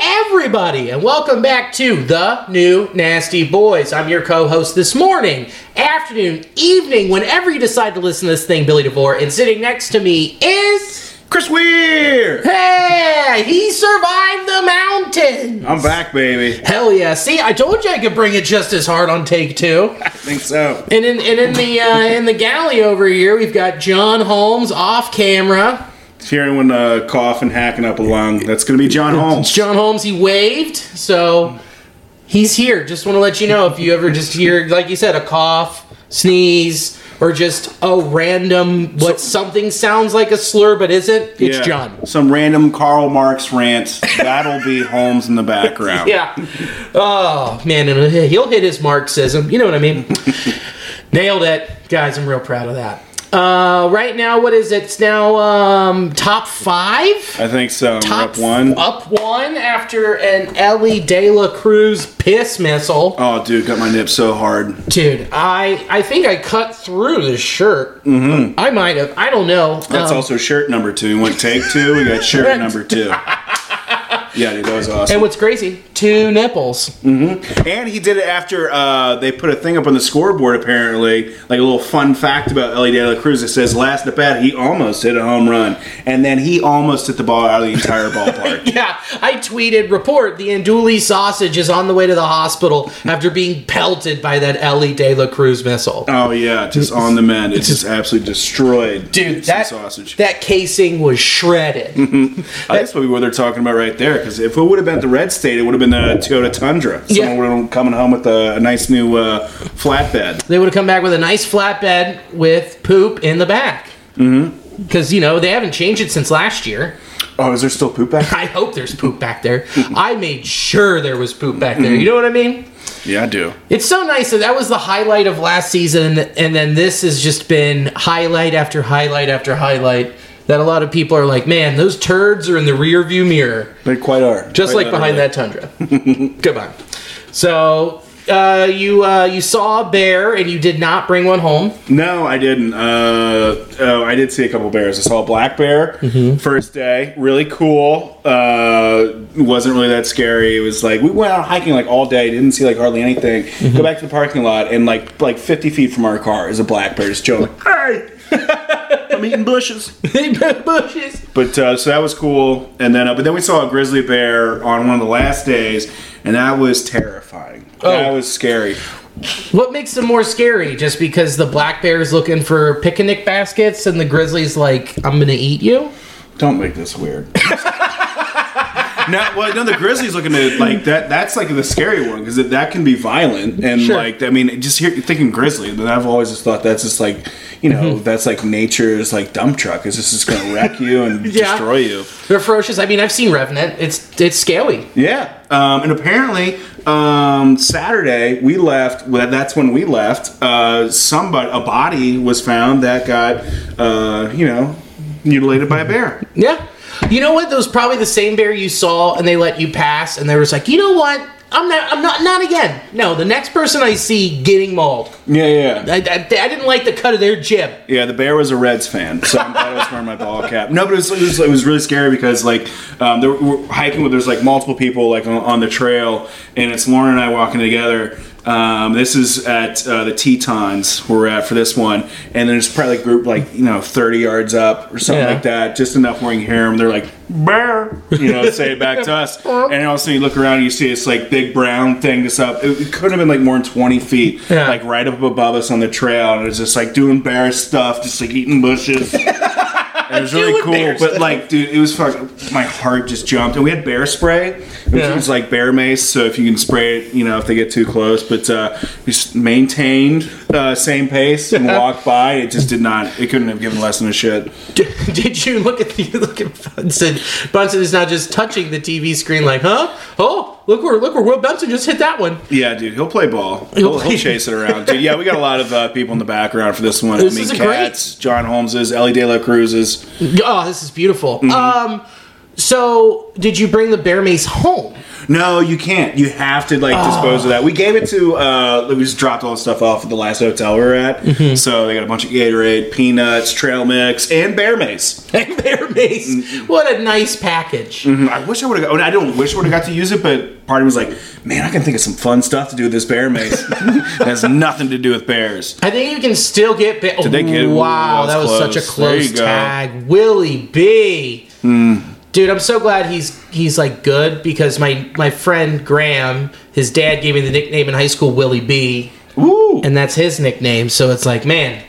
everybody, and welcome back to the new Nasty Boys. I'm your co-host this morning, afternoon, evening, whenever you decide to listen to this thing, Billy DeVore. And sitting next to me is, Chris Weir! hey, he survived the mountain. I'm back, baby. Hell yeah! See, I told you I could bring it just as hard on take two. I think so. And in and in the uh, in the galley over here, we've got John Holmes off camera. Hearing when uh, cough and hacking up a lung. That's gonna be John Holmes. John Holmes, he waved, so he's here. Just want to let you know if you ever just hear, like you said, a cough, sneeze, or just a random what something sounds like a slur but isn't. It's Yeah. John. Some random Karl Marx rant. That'll be Holmes in the background. Yeah. Oh man, and he'll hit his Marxism. You know what I mean? Nailed it, guys. I'm real proud of that. Uh, right now, what is it? It's now um, top five. I think so. Top up one. Up one after an Elly De La Cruz piss missile. Oh, dude, got my nip so hard. Dude, I I think I cut through the shirt. Mm-hmm. I might have. I don't know. That's Um, also shirt number two. We went take two. We got shirt number two. Yeah, dude, that was awesome. And what's crazy? Two nipples. And he did it after uh, they put a thing up on the scoreboard, apparently, like a little fun fact about Elly De La Cruz. It says last at bat, he almost hit a home run. And then he almost hit the ball out of the entire ballpark. Yeah, I tweeted report the Andouille sausage is on the way to the hospital after being pelted by that Elly De La Cruz missile. Oh, yeah, just on the mend. It's just absolutely destroyed Dude, that sausage. that casing was shredded. I think that's probably what they're talking about right there. Because if it would have been at the red state, it would have been the Toyota Tundra. Someone Yeah. would have coming home with a, a nice new uh, flatbed. they would have come back with a nice flatbed with poop in the back. Mm-hmm. Because you know they haven't changed it since last year. Oh, is there still poop back? I hope there's poop back there. I made sure there was poop back there. You know what I mean? yeah, I do. It's so nice that that was the highlight of last season, and then this has just been highlight after highlight after highlight. That a lot of people are like, man, those turds are in the rear view mirror, They quite are. just Quite like behind that tundra. Goodbye. So uh, you uh, you saw a bear and you did not bring one home. No, I didn't. Uh, oh, I did see a couple bears. I saw a black bear first day, really cool. Uh, wasn't really that scary. It was like we went out hiking like all day, didn't see like hardly anything. Go back to the parking lot, and like like fifty feet from our car is a black bear just chilling. Hey, I'm eating bushes. Bushes. But uh, so that was cool. And then, uh, but then we saw a grizzly bear on one of the last days, and that was terrifying. Oh. That was scary. What makes them more scary? Just because the black bear is looking for picnic baskets and the grizzly's like, I'm gonna eat you? Don't make this weird. no, well, no, the grizzly's looking at like that. That's like the scary one because that can be violent and Sure. like I mean, just here thinking grizzly, but I've always just thought that's just like you know Mm-hmm. that's like nature's like dump truck. Is just, just gonna wreck you and Yeah. destroy you. They're ferocious. I mean, I've seen Revenant. It's it's scaly. Yeah, um, and apparently um, Saturday we left. Well, that's when we left. Uh, somebody, a body was found that got uh, you know mutilated by a bear. Yeah. You know what? That was probably the same bear you saw, and they let you pass, and they was like, you know what? I'm not. I'm not. Not again. No, the next person I see getting mauled. Yeah, yeah. I, I, I didn't like the cut of their jib. Yeah, the bear was a Reds fan, so I'm glad I was wearing my ball cap. No, but it was, it was, it was really scary because like um, there, we're hiking with there's like multiple people like on, on the trail, and it's Lauren and I walking together, Um, this is at uh, the Tetons where we're at for this one, and there's probably a group like you know 30 yards up or something Yeah. like that, just enough where you can hear them. They're like bear, you know, say it back to us, and all of a sudden you look around, and you see this like big brown thing that's up. It, it couldn't have been like more than 20 feet, Yeah. like right up above us on the trail, and it was just like doing bear stuff, just like eating bushes. And it was really cool, but like, dude, it was fucking. My heart just jumped, and we had bear spray, which Yeah. is like bear mace. So if you can spray it, you know, if they get too close, but uh, we just maintained uh, same pace and walked by. It just did not. It couldn't have given less than a shit. Did you look at the look at Bunsen? Bunsen is now just touching the TV screen, like, huh? Oh, look where look where Will Benson just hit that one. Yeah, dude, he'll play ball. He'll He'll, he'll chase it around, dude. Yeah, we got a lot of uh, people in the background for this one. This I mean, is a great- Cats, John Holmes's, Elly De La Cruz's. Oh, this is beautiful. Mm-hmm. Um, so did you bring the bear mace home? No, you can't. You have to like dispose of that. We gave it to. uh We just dropped all the stuff off at the last hotel we were at. Mm-hmm. So they got a bunch of Gatorade, peanuts, trail mix, and bear mace. bear mace. Mm-hmm. What a nice package. I wish I would have. I don't wish I would have got to use it, but part of me was like, man, I can think of some fun stuff to do with this bear mace. it has nothing to do with bears. I think you can still get. Ba- Did they get- wow, that that was was such a close. There you go. tag. Willie B. Dude, I'm so glad he's he's like good because my my friend Graham, his dad gave me the nickname in high school Willie B, Woo! and that's his nickname. So it's like, man,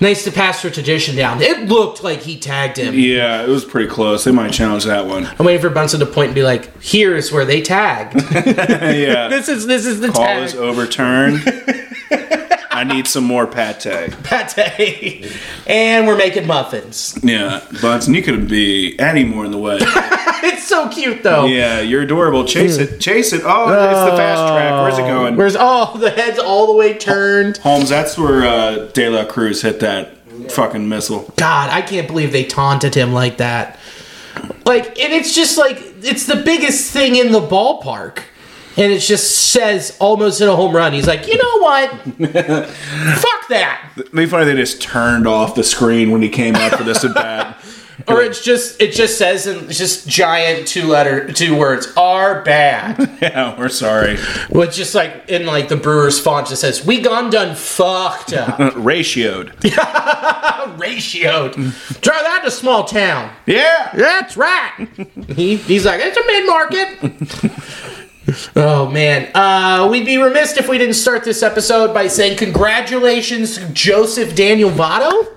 nice to pass the tradition down. It looked like he tagged him. Yeah, it was pretty close. They might challenge that one. I'm waiting for Bunsen to point and be like, "Here's where they tag. yeah. this is this is the Call tag." is overturned. I need some more pate. Pate. and we're making muffins. Yeah, Bunsen, you could be any more in the way. It's so cute though. Yeah, you're adorable. Chase it, chase it. Oh, it's the fast track. Where's it going? Where's oh the head's all the way turned. Holmes, that's where uh, De La Cruz hit that fucking missile. God, I can't believe they taunted him like that. Like, and it's just like it's the biggest thing in the ballpark. And it just says almost in a home run. He's like, you know what? Fuck that. Funny they just turned off the screen when he came up for this at bat. Or it's just it just says in it's just giant two letter two words are bad. Yeah, we're sorry. With just like in like the Brewers font just says we gone done fucked up. Ratioed. Ratioed. Try that in a small town. Yeah. That's right. he, he's like, it's a mid market. Oh man, uh, we'd be remiss if we didn't start this episode by saying congratulations, to Joseph Daniel Votto.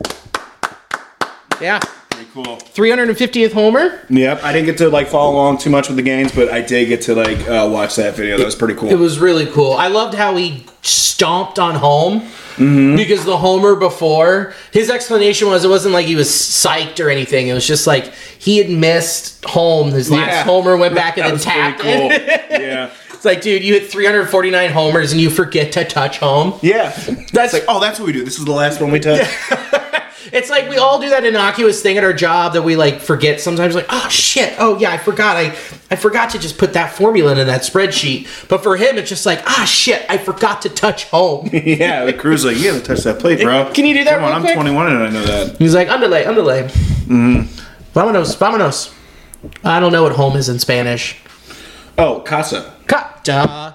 Yeah, Pretty cool. 350th homer. Yep. I didn't get to like follow along too much with the games, but I did get to like uh, watch that video. That was pretty cool. It was really cool. I loved how he stomped on home. Mm-hmm. Because the homer before, his explanation was it wasn't like he was psyched or anything. It was just like he had missed home. His last Yeah. homer went back and then tapped cool. yeah. It's like, dude, you hit 349 homers and you forget to touch home. Yeah. That's It's like, oh, that's what we do. This is the last one we touch. it's like we all do that innocuous thing at our job that we like forget sometimes. Like, oh shit, oh yeah, I forgot. I I forgot to just put that formula in that spreadsheet. But for him, it's just like, ah shit, I forgot to touch home. yeah. The crew's like, you haven't touched that plate, bro. Can you do that Come on, I'm quick? 21 and I know that. He's like, underlay, underlay. Mm-hmm. Vamonos, vamonos. I don't know what home is in Spanish. Oh, casa. Ca- duh.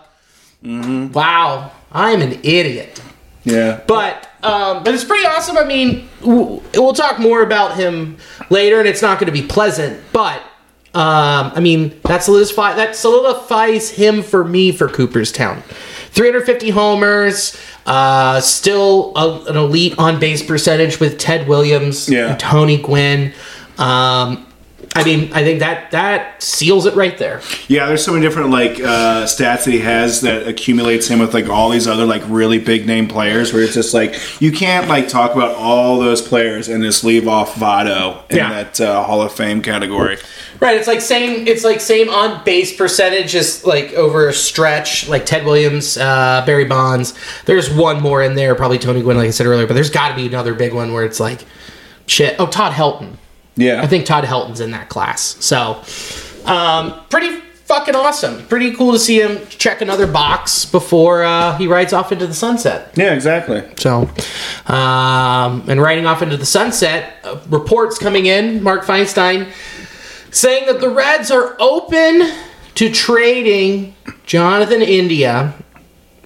Mm-hmm. Wow, I'm an idiot. Yeah. But um, but it's pretty awesome. I mean, we'll talk more about him later, and it's not going to be pleasant. But um, I mean, that solidifies that solidifies him for me for Cooperstown. 350 homers, uh, still a, an elite on base percentage with Ted Williams, Yeah. and Tony Gwynn. Um, I mean, I think that that seals it right there. Yeah, there's so many different like uh, stats that he has that accumulates him with like all these other like really big name players. Where it's just like you can't like talk about all those players and just leave off Votto in Yeah. that uh, Hall of Fame category. Right, it's like same. It's like same on base percentage, just like over a stretch, like Ted Williams, uh, Barry Bonds. There's one more in there, probably Tony Gwynn, like I said earlier. But there's got to be another big one where it's like, shit. Oh, Todd Helton. Yeah, I think Todd Helton's in that class. So, um, pretty fucking awesome. Pretty cool to see him check another box before uh, he rides off into the sunset. Yeah, exactly. So, um, and riding off into the sunset, uh, reports coming in, Mark Feinsand saying that the Reds are open to trading Jonathan India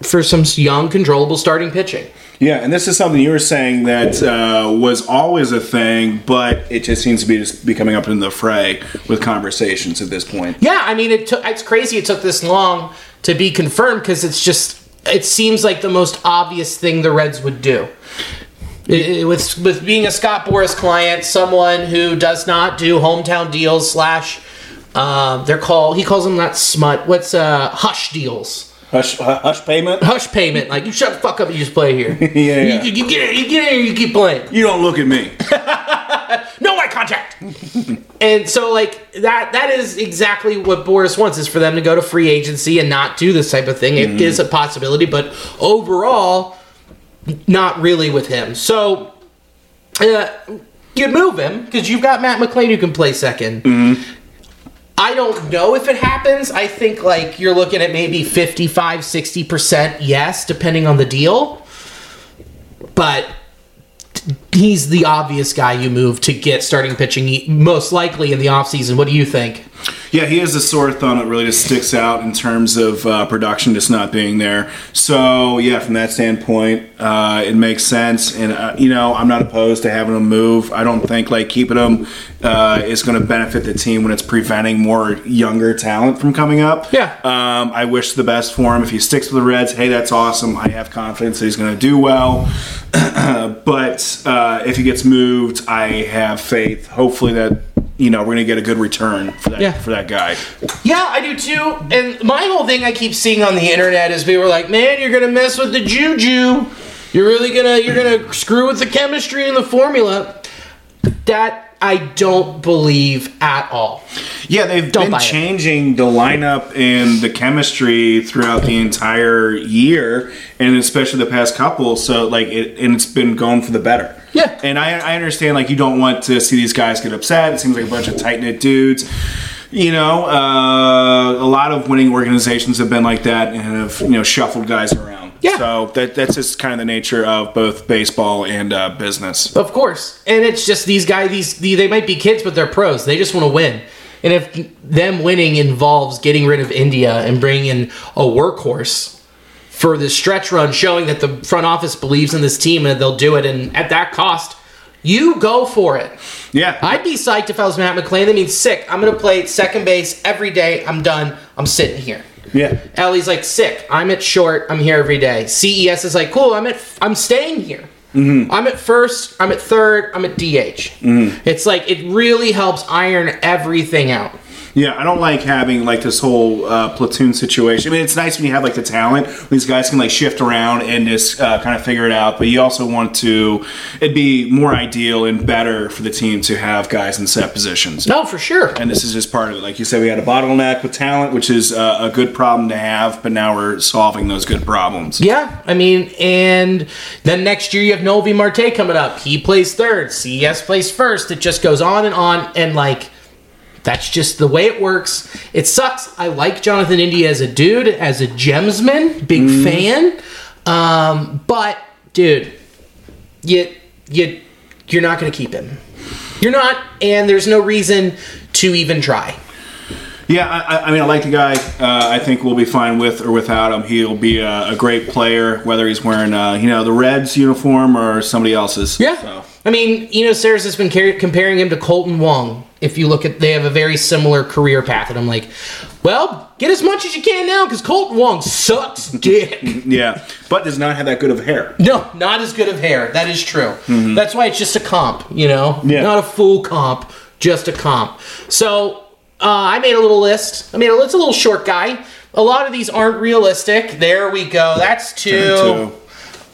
for some young, controllable starting pitching. Yeah, and this is something you were saying that uh, was always a thing, but it just seems to be just be coming up in the fray with conversations at this point. Yeah, I mean, it took. It's crazy it took this long to be confirmed because it's just. It seems like the most obvious thing the Reds would do. It- it- with with being a Scott Boras client, someone who does not do hometown deals slash, uh, they're called. He calls them not smut. What's uh hush deals. Hush, hush payment. Hush payment, like you shut the fuck up and you just play here. Yeah, yeah. You, you get in, you get in here, you keep playing. You don't look at me. no eye contact. and so like that that is exactly what Boras wants is for them to go to free agency and not do this type of thing. It is a possibility, but overall not really with him. So uh, you move him because you've got Matt McLain who can play 2nd I don't know if it happens. I think like you're looking at maybe 55, 60% yes, depending on the deal. But he's the obvious guy you move to get starting pitching most likely in the offseason. What do you think? Yeah, he has a sore thumb that really just sticks out in terms of uh, production just not being there. So yeah, from that standpoint, uh, it makes sense. And uh, you know, I'm not opposed to having him move. I don't think like keeping him uh, is going to benefit the team when it's preventing more younger talent from coming up. Yeah. Um, I wish the best for him. If he sticks with the Reds, hey, that's awesome. I have confidence that he's going to do well. but uh, if he gets moved, I have faith. Hopefully that you know we're going to get a good return for that Yeah. for that guy. Yeah, I do too. And my whole thing I keep seeing on the internet is people are like, "Man, you're gonna mess with the juju. You're really gonna you're gonna screw with the chemistry and the formula." That I don't believe at all. Yeah, they've Don't been buy it. changing the lineup and the chemistry throughout the entire year, and especially the past couple. So, like, it, and it's been going for the better. Yeah. and I, I understand like you don't want to see these guys get upset. It seems like a bunch of tight knit dudes. You know, uh, a lot of winning organizations have been like that and have you know shuffled guys around. Yeah. So that that's just kind of the nature of both baseball and uh, business. Of course. And it's just these guys, these they might be kids, but they're pros. They just want to win. And if them winning involves getting rid of India and bringing in a workhorse for this stretch run, showing that the front office believes in this team and they'll do it, and at that cost, you go for it. Yeah, I'd be psyched if I was Matt McLain. That means sick. I'm gonna play second base every day. I'm done. I'm sitting here. yeah. Elly's like sick. I'm at short. I'm here every day. CES is like cool. I'm at. I'm staying here. Mm-hmm. I'm at first. I'm at third. I'm at DH. Mm-hmm. It's like it really helps iron everything out. Yeah, I don't like having like this whole uh, platoon situation. I mean, it's nice when you have like the talent. These guys can like shift around and just uh, kind of figure it out. But you also want to. It'd be more ideal and better for the team to have guys in set positions. No, for sure. And this is just part of it. Like you said, we had a bottleneck with talent, which is uh, a good problem to have. But now we're solving those good problems. Yeah, I mean, and then next year you have Noelvi Marte coming up. He plays third. CES plays first. It just goes on and on, and like that's just the way it works. It sucks. I like Jonathan India as a dude, as a gemsman, big fan. Um, but dude, you you you're not going to keep him. You're not, and there's no reason to even try. Yeah, I, I- mean, I like the guy. Uh, I think we'll be fine with or without him. He'll be a, a great player, whether he's wearing, uh, you know, the Reds uniform or somebody else's. Yeah. So. I mean, you know, Sarah's has been car- comparing him to Kolten Wong. If you look at, they have a very similar career path, and I'm like, well, get as much as you can now because Kolten Wong sucks dick. Yeah, but does not have that good of hair. no, not as good of hair. That is true. That's why it's just a comp, you know, Yeah. not a full comp, just a comp. So uh, I made a little list. I mean, it's a little short guy. A lot of these aren't realistic. There we go. That's two. Two.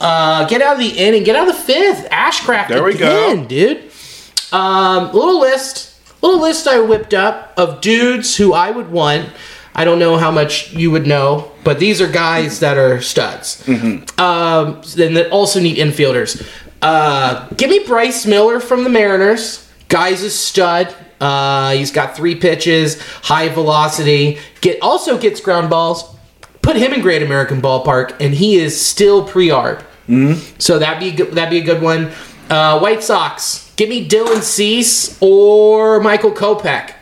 Uh, get out of the inning. Get out of the fifth. Ashcraft There we go. dude. Um, little list, little list I whipped up of dudes who I would want. I don't know how much you would know, but these are guys that are studs. Mm-hmm. Um, then that also need infielders. Uh, give me Bryce Miller from the Mariners. Guy's a stud. Uh, he's got three pitches, high velocity. Get also gets ground balls. Put him in Great American Ballpark, and he is still pre-arb. So that'd be that'd be a good one. Uh, White Sox, give me Dylan Cease or Michael Kopech.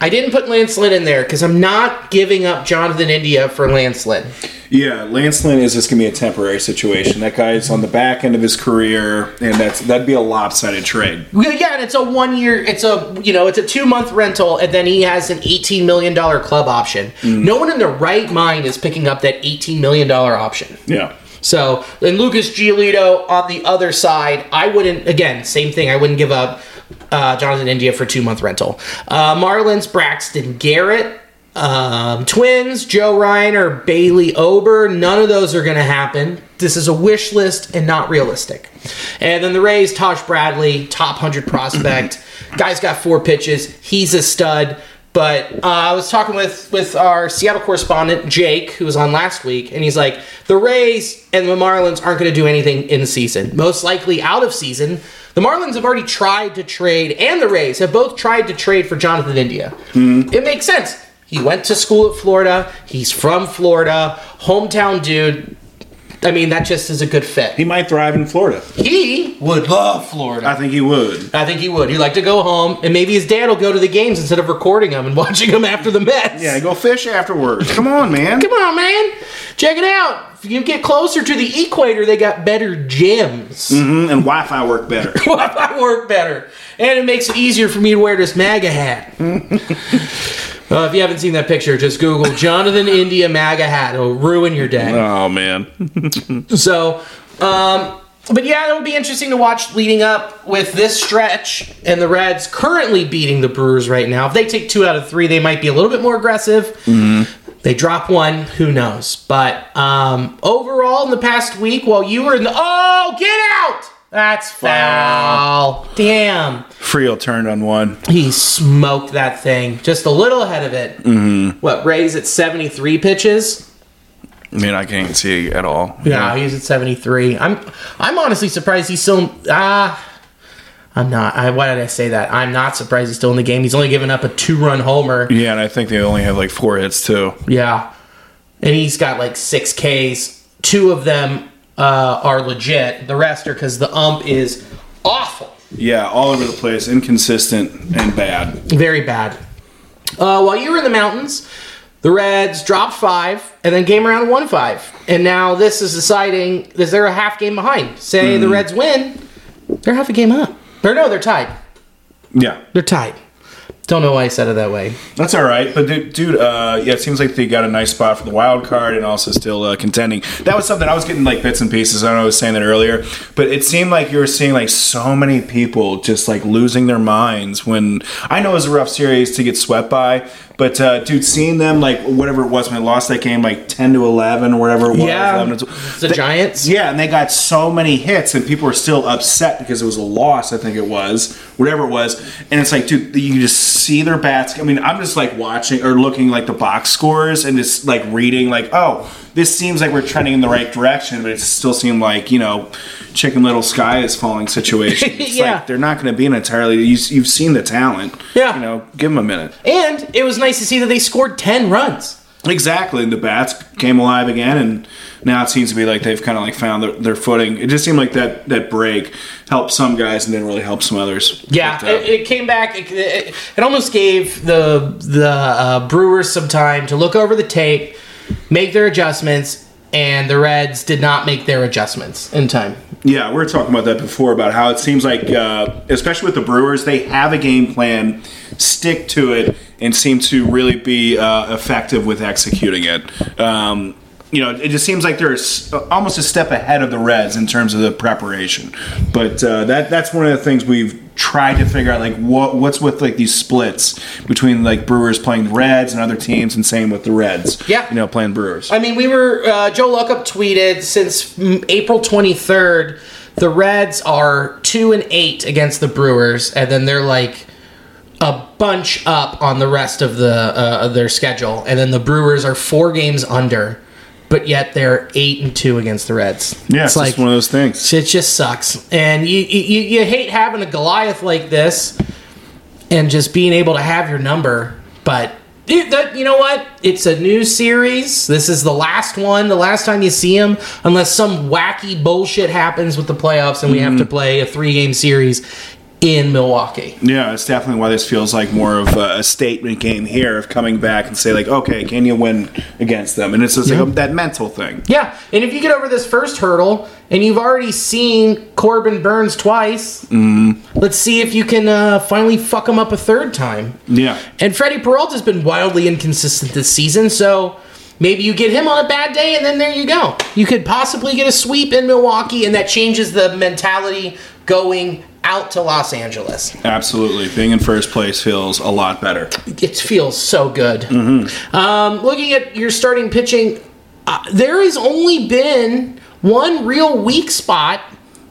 I didn't put Lance Lynn in there because I'm not giving up Jonathan India for Lance Lynn. Yeah, Lance Lynn is just gonna be a temporary situation. That guy's on the back end of his career, and that's that'd be a lopsided trade. Yeah, and it's a one year. It's a you know it's a two month rental, and then he has an eighteen million dollar club option. Mm. No one in their right mind is picking up that eighteen million dollar option. Yeah. So then Lucas Giolito on the other side, I wouldn't again same thing. I wouldn't give up uh, Jonathan India for two month rental. Uh, Marlins Braxton Garrett. Um, twins, Joe Ryan or Bailey Ober, none of those are going to happen. This is a wish list and not realistic. And then the Rays, Taj Bradley, top 100 prospect. Guy's got four pitches. He's a stud. But uh, I was talking with, with our Seattle correspondent, Jake, who was on last week, and he's like, the Rays and the Marlins aren't going to do anything in season. Most likely out of season. The Marlins have already tried to trade, and the Rays have both tried to trade for Jonathan India. It makes sense. He went to school at Florida. He's from Florida, hometown dude. I mean, that just is a good fit. He might thrive in Florida. He would love Florida. I think he would. I think he would. He'd like to go home, and maybe his dad will go to the games instead of recording them and watching them after the Mets. Yeah, go fish afterwards. Come on, man. Come on, man. Check it out. If you get closer to the equator, they got better gyms. Mhm, and Wi-Fi work better. wi Fi work better. And it makes it easier for me to wear this MAGA hat. Uh, if you haven't seen that picture, just Google Jonathan India MAGA hat. It'll ruin your day. oh man. So, um, but yeah, it'll be interesting to watch leading up with this stretch and the Reds currently beating the Brewers right now. If they take two out of three, they might be a little bit more aggressive. They drop one, who knows? But um, overall, in the past week, while you were in the oh, get out! That's foul. Damn. Frio turned on one. He smoked that thing just a little ahead of it. Mm-hmm. What, Ray's at 73 pitches? I mean, I can't see at all. Yeah, he's at 73. I'm I'm honestly surprised he's still ah I'm not. I, why did I say that? I'm not surprised he's still in the game. He's only given up a two-run homer. Yeah, and I think they only have like four hits too. Yeah. And he's got like 6 Ks. Two of them uh, are legit. The rest are cuz the ump is awful. Yeah, all over the place, inconsistent and bad. Very bad. Uh, while you were in the mountains, the Reds dropped five and then game around one five. And now this is deciding is they're a half game behind. Say the Reds win, they're half a game up. Or no, they're tied. Yeah, They're tied. Don't know why I said it that way. that's all right. But dude, dude uh, yeah, it seems like they got a nice spot for the wild card and also still uh, contending. That was something I was getting like bits and pieces. I know I was saying that earlier, but it seemed like you were seeing like so many people just like losing their minds when I know it was a rough series to get swept by. But uh, dude, seeing them like whatever it was when they lost that game, like ten to eleven or whatever it was, Yeah. 11 to 12. The Giants? Yeah, and they got so many hits, and people were still upset because it was a loss. I think it was whatever it was, and it's like, dude, you just see their bats. I mean, I'm just like watching or looking like the box scores and just like reading, like, oh, this seems like we're trending in the right direction, but it still seemed like you know, Chicken Little Sky is falling situation. It's Yeah. like they're not going to be an entirely. You, you've seen the talent. Yeah. you know, give them a minute. And it was nice to see that they scored 10 runs. Exactly, and the bats came alive again, and now it seems to be like they've kind of like found their, their footing. It just seemed like that that break helped some guys and didn't really help some others. Yeah, But, uh, it, it came back. It, it, it almost gave the the uh, Brewers some time to look over the tape, make their adjustments, and the Reds did not make their adjustments in time. yeah, we were talking about that before about how it seems like, uh, especially with the Brewers, they have a game plan, stick to it, and seem to really be uh, effective with executing it. Um, you know, it just seems like they're almost a step ahead of the Reds in terms of the preparation. But uh, that that's one of the things we've tried to figure out, like what what's with like these splits between like Brewers playing the Reds and other teams, and same with the Reds. Yeah. you know, playing Brewers. I mean, we were uh, Joe Luckup tweeted since April twenty third, the Reds are two and eight against the Brewers, and then they're like a bunch up on the rest of the uh, of their schedule, and then the Brewers are four games under, but yet they're eight and two against the Reds. yeah, it's, just one of those things. It just sucks, and you, you you hate having a Goliath like this, and just being able to have your number. But it, that, you know what? It's a new series. This is the last one. The last time you see him, unless some wacky bullshit happens with the playoffs and we have to mm-hmm. play a three game series. In Milwaukee. Yeah, it's definitely why this feels like more of a, a statement game here of coming back and say like, okay, can you win against them? And it's just like a, that mental thing. Yeah, and if you get over this first hurdle and you've already seen Corbin Burnes twice, let's see if you can uh, finally fuck him up a third time. Yeah, And Freddy Peralta's been wildly inconsistent this season, so maybe you get him on a bad day and then there you go. You could possibly get a sweep in Milwaukee and that changes the mentality going out to Los Angeles. absolutely. Being in first place feels a lot better. It feels so good. Um, looking at your starting pitching, uh, there has only been one real weak spot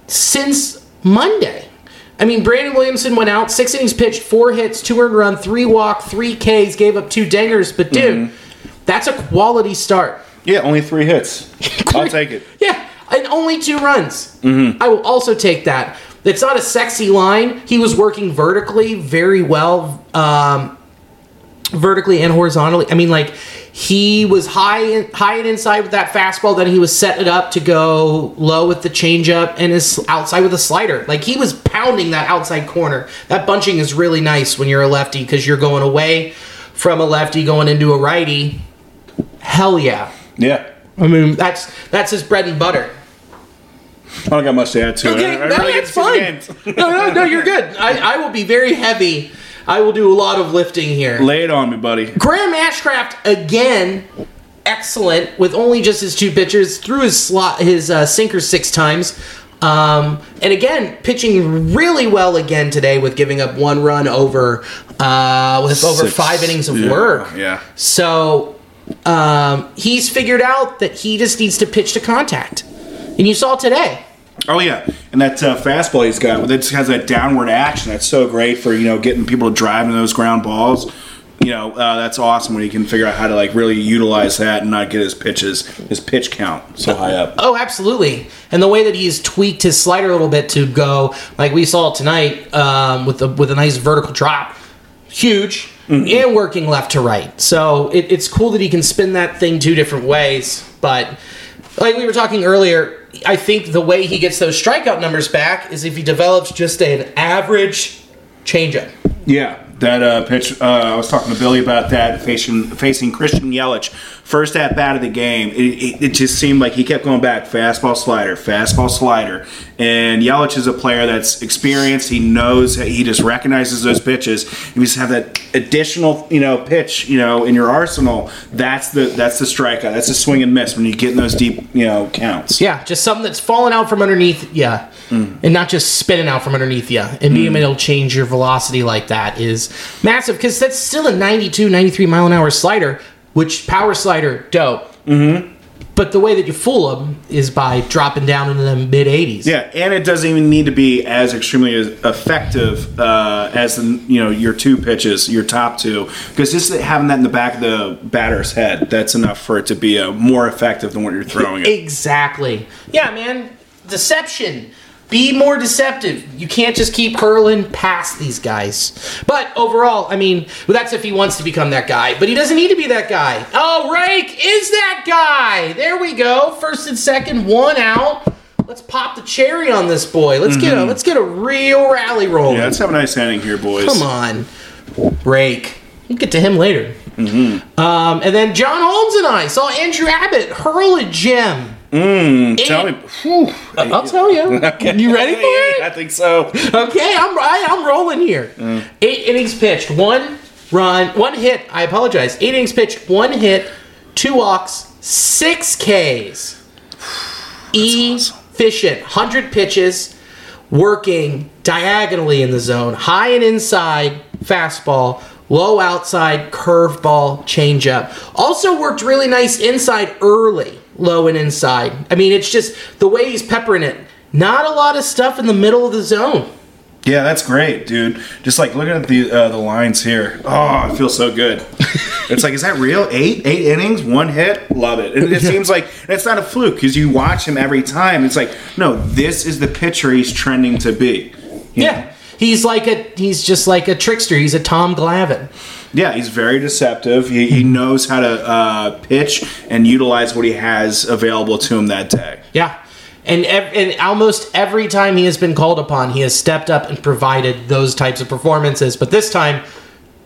since Monday. I mean, Brandon Williamson went out, six innings pitched, four hits, two earned run, three walk, three Ks, gave up two dingers. But dude, that's a quality start. Yeah, only three hits. I'll take it. Yeah, and only two runs. I will also take that. It's not a sexy line. He was working vertically very well, um, vertically and horizontally. I mean, like he was high in, high and inside with that fastball. Then he was setting it up to go low with the changeup and his outside with a slider. Like he was pounding that outside corner. That bunching is really nice when you're a lefty because you're going away from a lefty going into a righty. Hell yeah. Yeah. I mean, that's that's his bread and butter. I don't got much to add to Okay, it. I no, really get that's to see the fine. no, no, no, you're good. I, I will be very heavy. I will do a lot of lifting here. Lay it on me, buddy. Graham Ashcraft again, excellent with only just his two pitchers. Threw his slot, his uh, sinker six times. Um, and again, pitching really well again today with giving up one run over uh, with over five innings of Yeah, work. yeah. So um, he's figured out that he just needs to pitch to contact, and you saw today. Oh yeah, and that uh, fastball he's got, that has that downward action. That's so great for you know getting people to drive into those ground balls. You know uh, that's awesome when he can figure out how to like really utilize that and not get his pitches, his pitch count so high up. Oh, absolutely. And the way that he's tweaked his slider a little bit to go like we saw tonight um, with the with a nice vertical drop, huge, and working left to right. So it, it's cool that he can spin that thing two different ways. But like we were talking earlier, I think the way he gets those strikeout numbers back is if he develops just an average changeup. Yeah, that uh, pitch. Uh, I was talking to Billy about that facing facing Christian Yelich. First at bat of the game, it, it, it just seemed like he kept going back fastball slider, fastball slider. And Yelich is a player that's experienced. He knows he just recognizes those pitches. You just have that additional, you know, pitch, you know, in your arsenal, that's the that's the strikeout. That's the swing and miss when you get in those deep, you know, counts. Yeah, just something that's falling out from underneath you, mm. and not just spinning out from underneath you. And being mm. able to change your velocity like that is massive because that's still a 92, 93 mile an hour slider, which power slider, dope. Mm-hmm. But the way that you fool them is by dropping down into the mid 80s. Yeah, and it doesn't even need to be as extremely as effective uh, as the, you know your two pitches, your top two, because just having that in the back of the batter's head, that's enough for it to be uh, more effective than what you're throwing it. Exactly. Yeah, man. Deception. Be more deceptive. You can't just keep hurling past these guys. But overall, I mean, well, that's if he wants to become that guy. But he doesn't need to be that guy. Oh, Rake is that guy. There we go. First and second, one out. Let's pop the cherry on this boy. Let's get a let's get a real rally rolling. Yeah, let's have a nice inning here, boys. Come on, Rake. We'll get to him later. Um, and then John Holmes and I saw Andrew Abbott hurl a gem. Mm, tell me. Whew. I'll tell you. You ready for it? I think so. Okay, I'm I, I'm rolling here. Eight innings pitched, one run, one hit. I apologize. Eight innings pitched, one hit, two walks, six Ks. Efficient, hundred pitches, working diagonally in the zone, high and inside fastball. Low outside curveball changeup. Also worked really nice inside early, low and inside. I mean, it's just the way he's peppering it. Not a lot of stuff in the middle of the zone. Yeah, that's great, dude. Just like looking at the uh, the lines here. Oh, it feels so good. it's like, is that real? Eight eight innings, one hit, love it. And it seems like it's not a fluke because you watch him every time. It's like, no, this is the pitcher he's trending to be. You know? Yeah. He's like a he's just like a trickster. He's a Tom Glavine. Yeah, he's very deceptive. He, he knows how to uh, pitch and utilize what he has available to him that day. Yeah. And, ev- and almost every time he has been called upon, he has stepped up and provided those types of performances. But this time,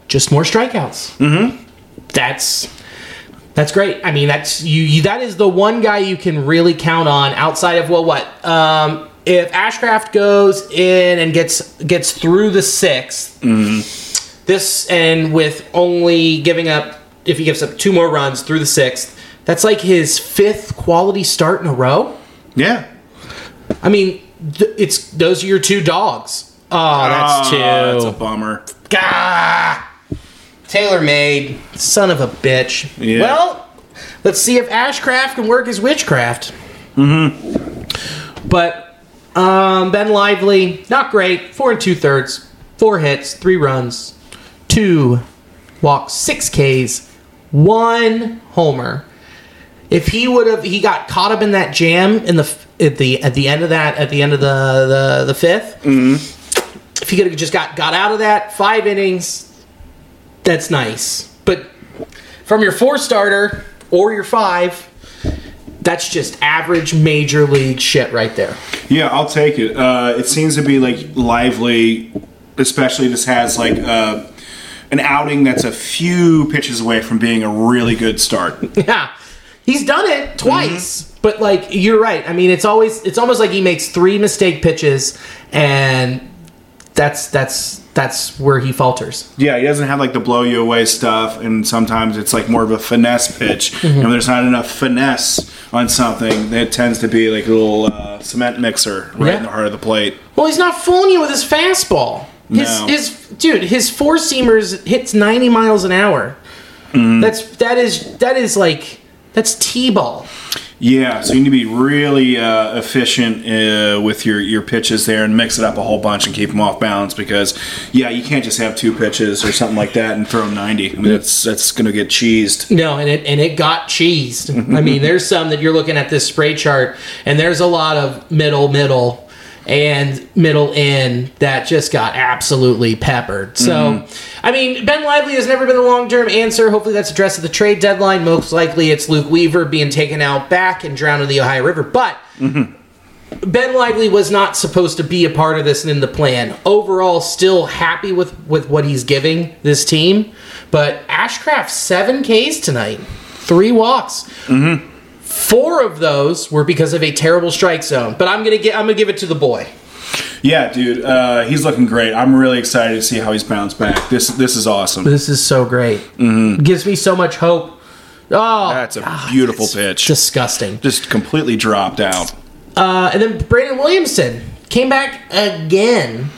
just more strikeouts. Mm-hmm. That's that's great. I mean, that's you, you. That is the one guy you can really count on outside of well, what? Um, if Ashcraft goes in and gets gets through the 6th this and with only giving up if he gives up two more runs through the sixth, that's like his fifth quality start in a row. Yeah. I mean, th- it's those are your two dogs. Oh, that's Ah, two. That's a bummer. Gah! Tailor made, son of a bitch. Yeah. Well, let's see if Ashcraft can work his witchcraft. Mm-hmm. But um, Ben Lively, not great. Four and two thirds, four hits, three runs, two walks, six Ks, one homer. If he would have, he got caught up in that jam in the at the at the end of that at the end of the the, the 5th if he could have just got got out of that five innings, that's nice. But from your four starter or your five, that's just average major league shit right there. Yeah, I'll take it. Uh, it seems to be like lively, especially this has like uh, an outing that's a few pitches away from being a really good start. Yeah, he's done it twice. But like you're right. I mean, it's always it's almost like he makes three mistake pitches, and that's that's that's where he falters. Yeah, he doesn't have like the blow you away stuff, and sometimes it's like more of a finesse pitch. Mm-hmm. And there's not enough finesse on something, it tends to be like a little uh, cement mixer right Yeah. in the heart of the plate. Well, he's not fooling you with his fastball. His No. his dude, his four seamers hits ninety miles an hour. Mm-hmm. That's that is that is like that's t-ball. Yeah, so you need to be really uh, efficient uh, with your, your pitches there and mix it up a whole bunch and keep them off balance because, yeah, you can't just have two pitches or something like that and throw 90. I mean, that's that's going to get cheesed. No, and it and it got cheesed. I mean, there's some that you're looking at this spray chart, and there's a lot of middle, middle, and middle in that just got absolutely peppered. So, mm-hmm. I mean, Ben Lively has never been a long term answer. Hopefully, that's addressed at the trade deadline. Most likely, it's Luke Weaver being taken out back and drowned in the Ohio River. But mm-hmm. Ben Lively was not supposed to be a part of this and in the plan. Overall, still happy with, with what he's giving this team. But Ashcraft, seven Ks tonight, three walks. Mm-hmm. Four of those were because of a terrible strike zone. But I'm gonna get I'm gonna give it to the boy. Yeah, dude, uh, he's looking great. I'm really excited to see how he's bounced back. This this is awesome. This is so great. Gives me so much hope. Oh, That's a God, beautiful it's pitch. Disgusting. Just completely dropped out. Uh, and then Brandon Williamson came back again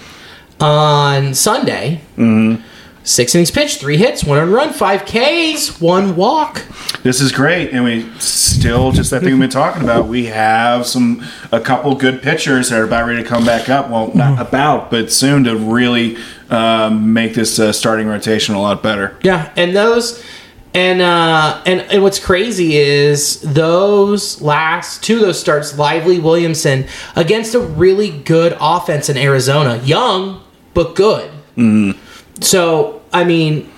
on Sunday. Mm-hmm. Six innings pitched, three hits, one earned run, five Ks, one walk. This is great, and we still just that thing we've been talking about. We have some a couple good pitchers that are about ready to come back up. Well, not about, but soon to really um, make this uh, starting rotation a lot better. Yeah, and those and uh and, and what's crazy is those last two of those starts, Lively Williamson, against a really good offense in Arizona. Young, but good. So I mean,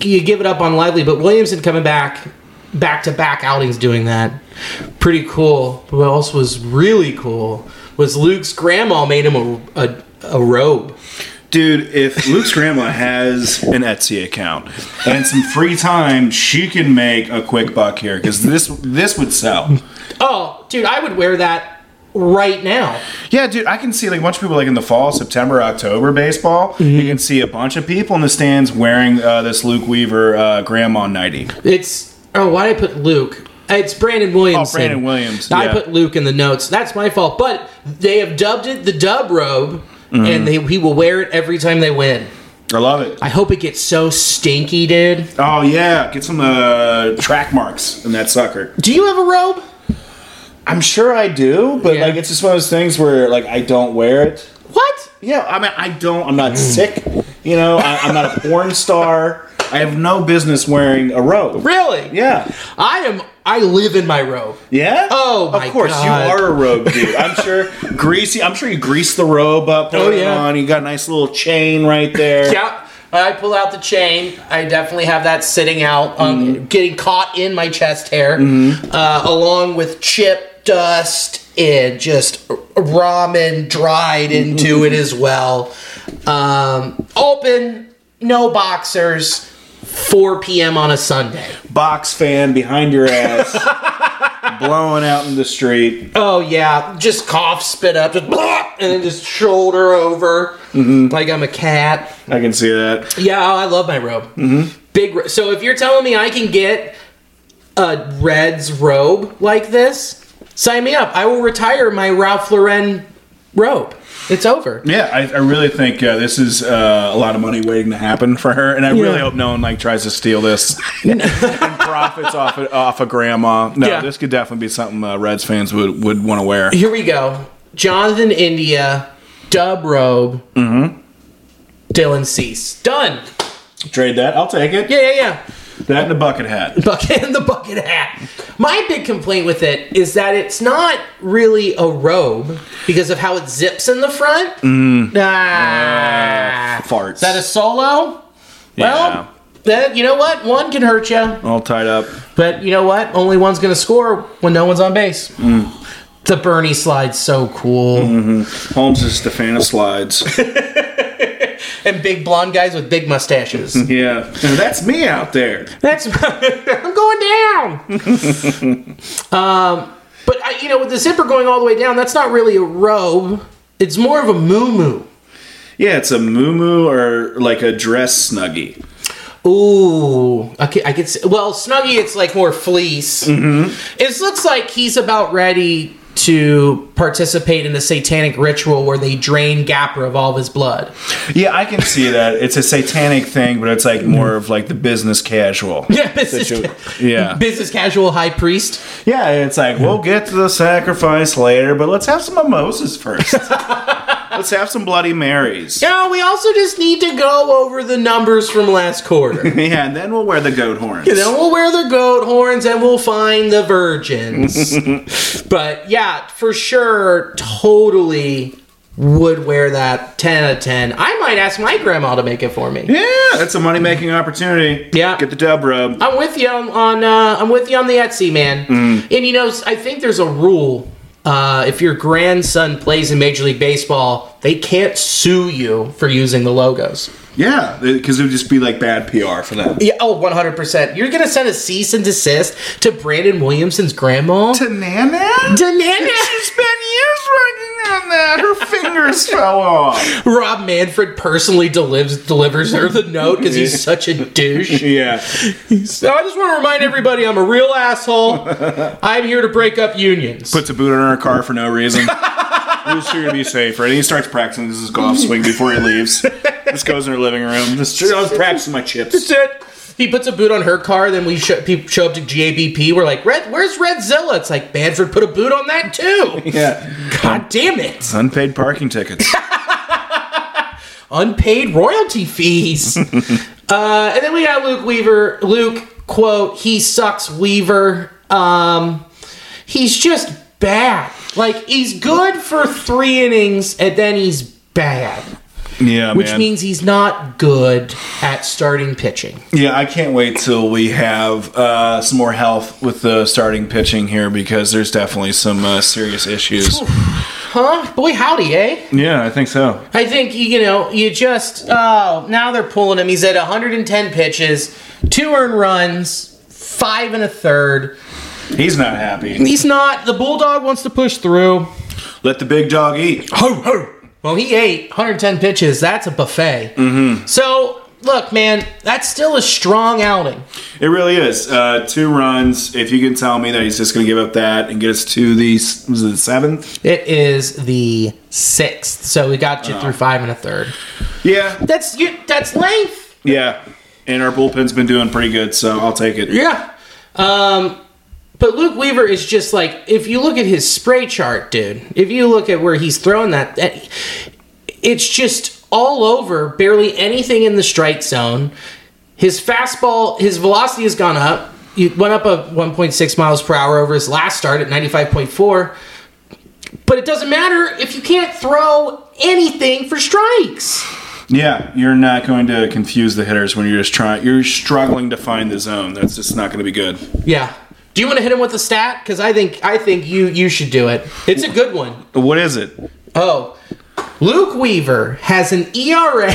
you give it up on Lively, but Williamson coming back back to back outings doing that. Pretty cool. What else was really cool was Luke's grandma made him a, a, a robe. Dude, if Luke's grandma has an Etsy account and some free time, she can make a quick buck here because this this would sell. Oh, dude, I would wear that right now. Yeah, dude, I can see like a bunch of people like in the fall, September, October baseball. You can see a bunch of people in the stands wearing uh, this Luke Weaver uh, grandma nighty. It's oh, why did I put Luke? It's Brandon Williams. Oh, Brandon Williams, I yeah. put Luke in the notes. That's my fault. But they have dubbed it the Dub Robe, and they he will wear it every time they win. I love it. I hope it gets so stinky, dude. Oh yeah, get some uh, track marks in that sucker. Do you have a robe? I'm sure I do, but Yeah. like it's just one of those things where like I don't wear it. What? Yeah, I mean I don't. I'm not sick. You know, I, I'm not a porn star. I have no business wearing a robe. Really? Yeah. I am. I live in my robe. Yeah? Oh, my Of course, God. you are a robe dude. I'm sure greasy. I'm sure you grease the robe up. put Oh, it yeah. On. You got a nice little chain right there. Yeah. I pull out the chain. I definitely have that sitting out, um, getting caught in my chest hair, uh, along with chip, dust, and just ramen dried into it as well. Um, open, no boxers. 4 p.m. on a Sunday. Box fan behind your ass, blowing out in the street. Oh yeah, just cough, spit up, just blah, and then just shoulder over like I'm a cat. I can see that. Yeah, oh, I love my robe. Mm-hmm. Big. ro- So if you're telling me I can get a Reds robe like this, sign me up. I will retire my Ralph Lauren robe. It's over. Yeah, I, I really think uh, this is uh, a lot of money waiting to happen for her, and I really hope no one like tries to steal this and profits off of, off of grandma. No, Yeah. this could definitely be something uh, Reds fans would would want to wear. Here we go. Jonathan India, dub robe. Mm-hmm. Dylan Cease. Done. Trade that. I'll take it. Yeah, yeah, yeah. That and a bucket hat. bucket and the bucket hat. My big complaint with it is that it's not really a robe because of how it zips in the front. Ah. Farts. Is that a solo? Yeah. Well, then you know what? One can hurt you, all tied up? but you know what? Only one's going to score when no one's on base. Mm. The Bernie slide's so cool. Mm-hmm. Holmes is the fan of slides. And big blonde guys with big mustaches. yeah, that's me out there. That's I'm going down. um, but I, you know, with the zipper going all the way down, that's not really a robe. It's more of a moo Yeah, it's a moo or like a dress snuggie. Ooh, okay, I could. Well, Snuggie, it's like more fleece. Mm-hmm. It looks like he's about ready to participate in the satanic ritual where they drain Gapper of all of his blood. Yeah, I can see that. It's a satanic thing, but it's like mm-hmm. more of like the business casual. Yeah, business, Situ- yeah. business casual high priest. Yeah, it's like we'll get to the sacrifice later, but let's have some mimosas first. let's have some Bloody Marys. No, we also just need to go over the numbers from last quarter. Yeah, and then we'll wear the goat horns. And then we'll wear the goat horns and we'll find the virgins. but yeah, for sure, totally would wear that 10 out of 10. I might ask my grandma to make it for me. yeah, that's a money making opportunity. Yeah. Get the dub rub. I'm with you on, on uh, I'm with you on the Etsy man. And you know, I think there's a rule. Uh, if your grandson plays in Major League Baseball, they can't sue you for using the logos. Yeah, because it would just be like bad PR for them. Yeah, oh, 100%. You're going to send a cease and desist to Brandon Williamson's grandma? To Nana? To Nana? She spent years working that. Her fingers fell off. Rob Manfred personally delivers delivers her the note because he's such a douche. Yeah. So I just want to remind everybody I'm a real asshole. I'm here to break up unions. Puts a boot on her car for no reason. Who's sure to be safer? And he starts practicing this is golf swing before he leaves. This goes in her living room. This, I was practicing my chips. That's it. He puts a boot on her car. Then we show, show up to GABP. We're like, Red, where's Redzilla? It's like Manfred put a boot on that too. Yeah. God damn it! Unpaid parking tickets. Unpaid royalty fees. uh, and then we got Luke Weaver. Luke quote: He sucks, Weaver. Um, he's just bad. Like he's good for three innings, and then he's bad. Yeah, Which man. means he's not good at starting pitching. Yeah, I can't wait till we have uh, some more health with the starting pitching here because there's definitely some uh, serious issues. Huh? Boy, howdy, eh? Yeah, I think so. I think you know you just oh now they're pulling him. He's at 110 pitches, two earned runs, five and a third. He's not happy. He's not. The bulldog wants to push through. Let the big dog eat. Ho ho. Well, he ate 110 pitches. That's a buffet. Mm-hmm. So look, man, that's still a strong outing. It really is. Uh, two runs. If you can tell me that he's just going to give up that and get us to the was it the seventh? It is the sixth, so we got you through five and a third. Yeah, That's you. That's length. yeah. And our bullpen's been doing pretty good, so I'll take it. Yeah. Um, but Luke Weaver is just like if you look at his spray chart, dude. If you look at where he's throwing that, that it's just all over. Barely anything in the strike zone. His fastball, his velocity has gone up. He went up a 1.6 miles per hour over his last start at 95.4. But it doesn't matter if you can't throw anything for strikes. Yeah, you're not going to confuse the hitters when you're just trying. You're struggling to find the zone. That's just not going to be good. Yeah. Do you want to hit him with a stat? Because I think I think you you should do it. It's a good one. What is it? Oh, Luke Weaver has an ERA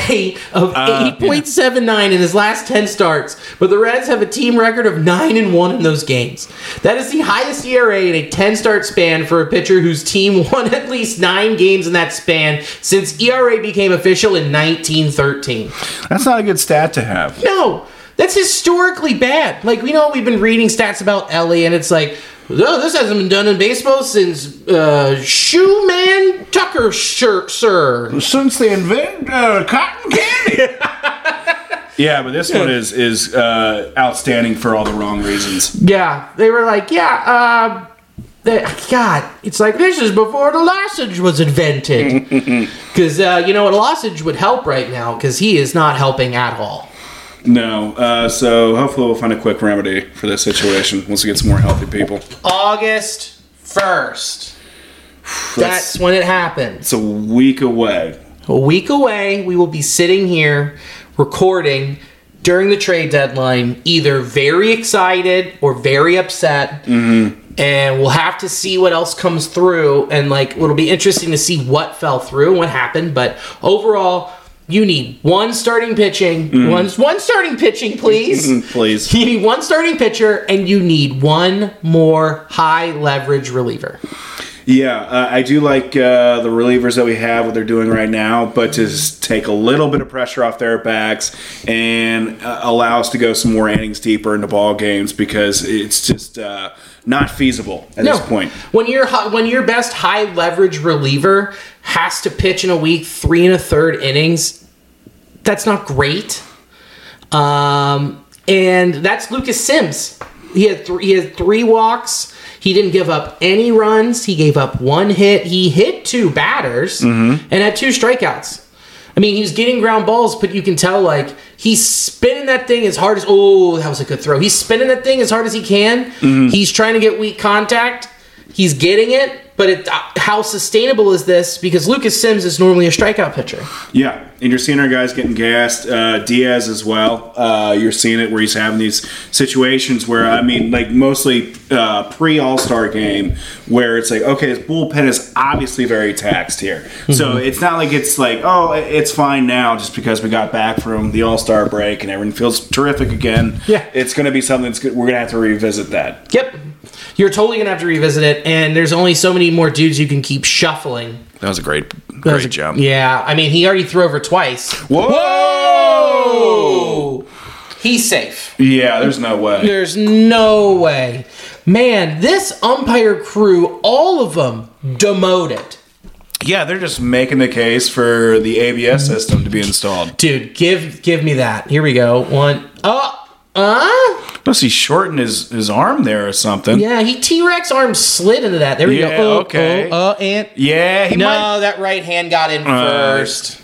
of Uh, 8.79 in his last 10 starts, but the Reds have a team record of 9 and 1 in those games. That is the highest ERA in a 10 start span for a pitcher whose team won at least 9 games in that span since ERA became official in 1913. That's not a good stat to have. No, that's historically bad. Like we know we've been reading stats about Elly, and it's like, oh, this hasn't been done in baseball since uh, Shoeman Tucker, sir. sir. Since they invented uh, cotton candy. yeah, but this one is is uh, outstanding for all the wrong reasons. Yeah, they were like, yeah, uh, they, God, it's like this is before the lozenge was invented. Because uh, you know what, a lozenge would help right now because he is not helping at all. No, uh, so hopefully we'll find a quick remedy for this situation once we get some more healthy people. August first. That's when it happens. It's a week away. A week away, we will be sitting here recording during the trade deadline, either very excited or very upset. And we'll have to see what else comes through. And, like, it'll be interesting to see what fell through and what happened. But overall, you need one starting pitching, one, one starting pitching, please. Please. You need one starting pitcher, and you need one more high leverage reliever. Yeah, uh, I do like uh, the relievers that we have, what they're doing right now, but to take a little bit of pressure off their backs and uh, allow us to go some more innings deeper into ball games because it's just uh, not feasible at this point. When your when your best high leverage reliever has to pitch in a week three and a third innings, that's not great. Um, and that's Lucas Sims. He had three, he had three walks. He didn't give up any runs. He gave up one hit. He hit two batters and had two strikeouts. I mean, he was getting ground balls, but you can tell like he's spinning that thing as hard as oh, that was a good throw. He's spinning that thing as hard as he can. Mm-hmm. He's trying to get weak contact. He's getting it, but it, uh, how sustainable is this? Because Lucas Sims is normally a strikeout pitcher. Yeah, and you're seeing our guys getting gassed. Uh, Diaz as well. Uh, you're seeing it where he's having these situations where I mean, like mostly uh, pre All Star game, where it's like, okay, his bullpen is obviously very taxed here. So it's not like it's like, oh, it's fine now just because we got back from the All Star break and everything feels terrific again. Yeah. it's going to be something that's good. we're going to have to revisit that. Yep, you're totally gonna have to revisit it, and there's only so many more dudes you can keep shuffling. That was a great, was a- Yeah, I mean, he already threw over twice. Whoa! Oh, he's safe. Yeah, there's no way. There's no way. Man, this umpire crew, all of them demoted. Yeah, they're just making the case for the ABS system to be installed. Dude, give give me that. Here we go. One. Oh, uh? Must he shortened his, his arm there or something? Yeah, he T Rex arm slid into that. There we Yeah, go. Oh, okay. Oh, oh, and Yeah, he no, might. that right hand got in Uh, first.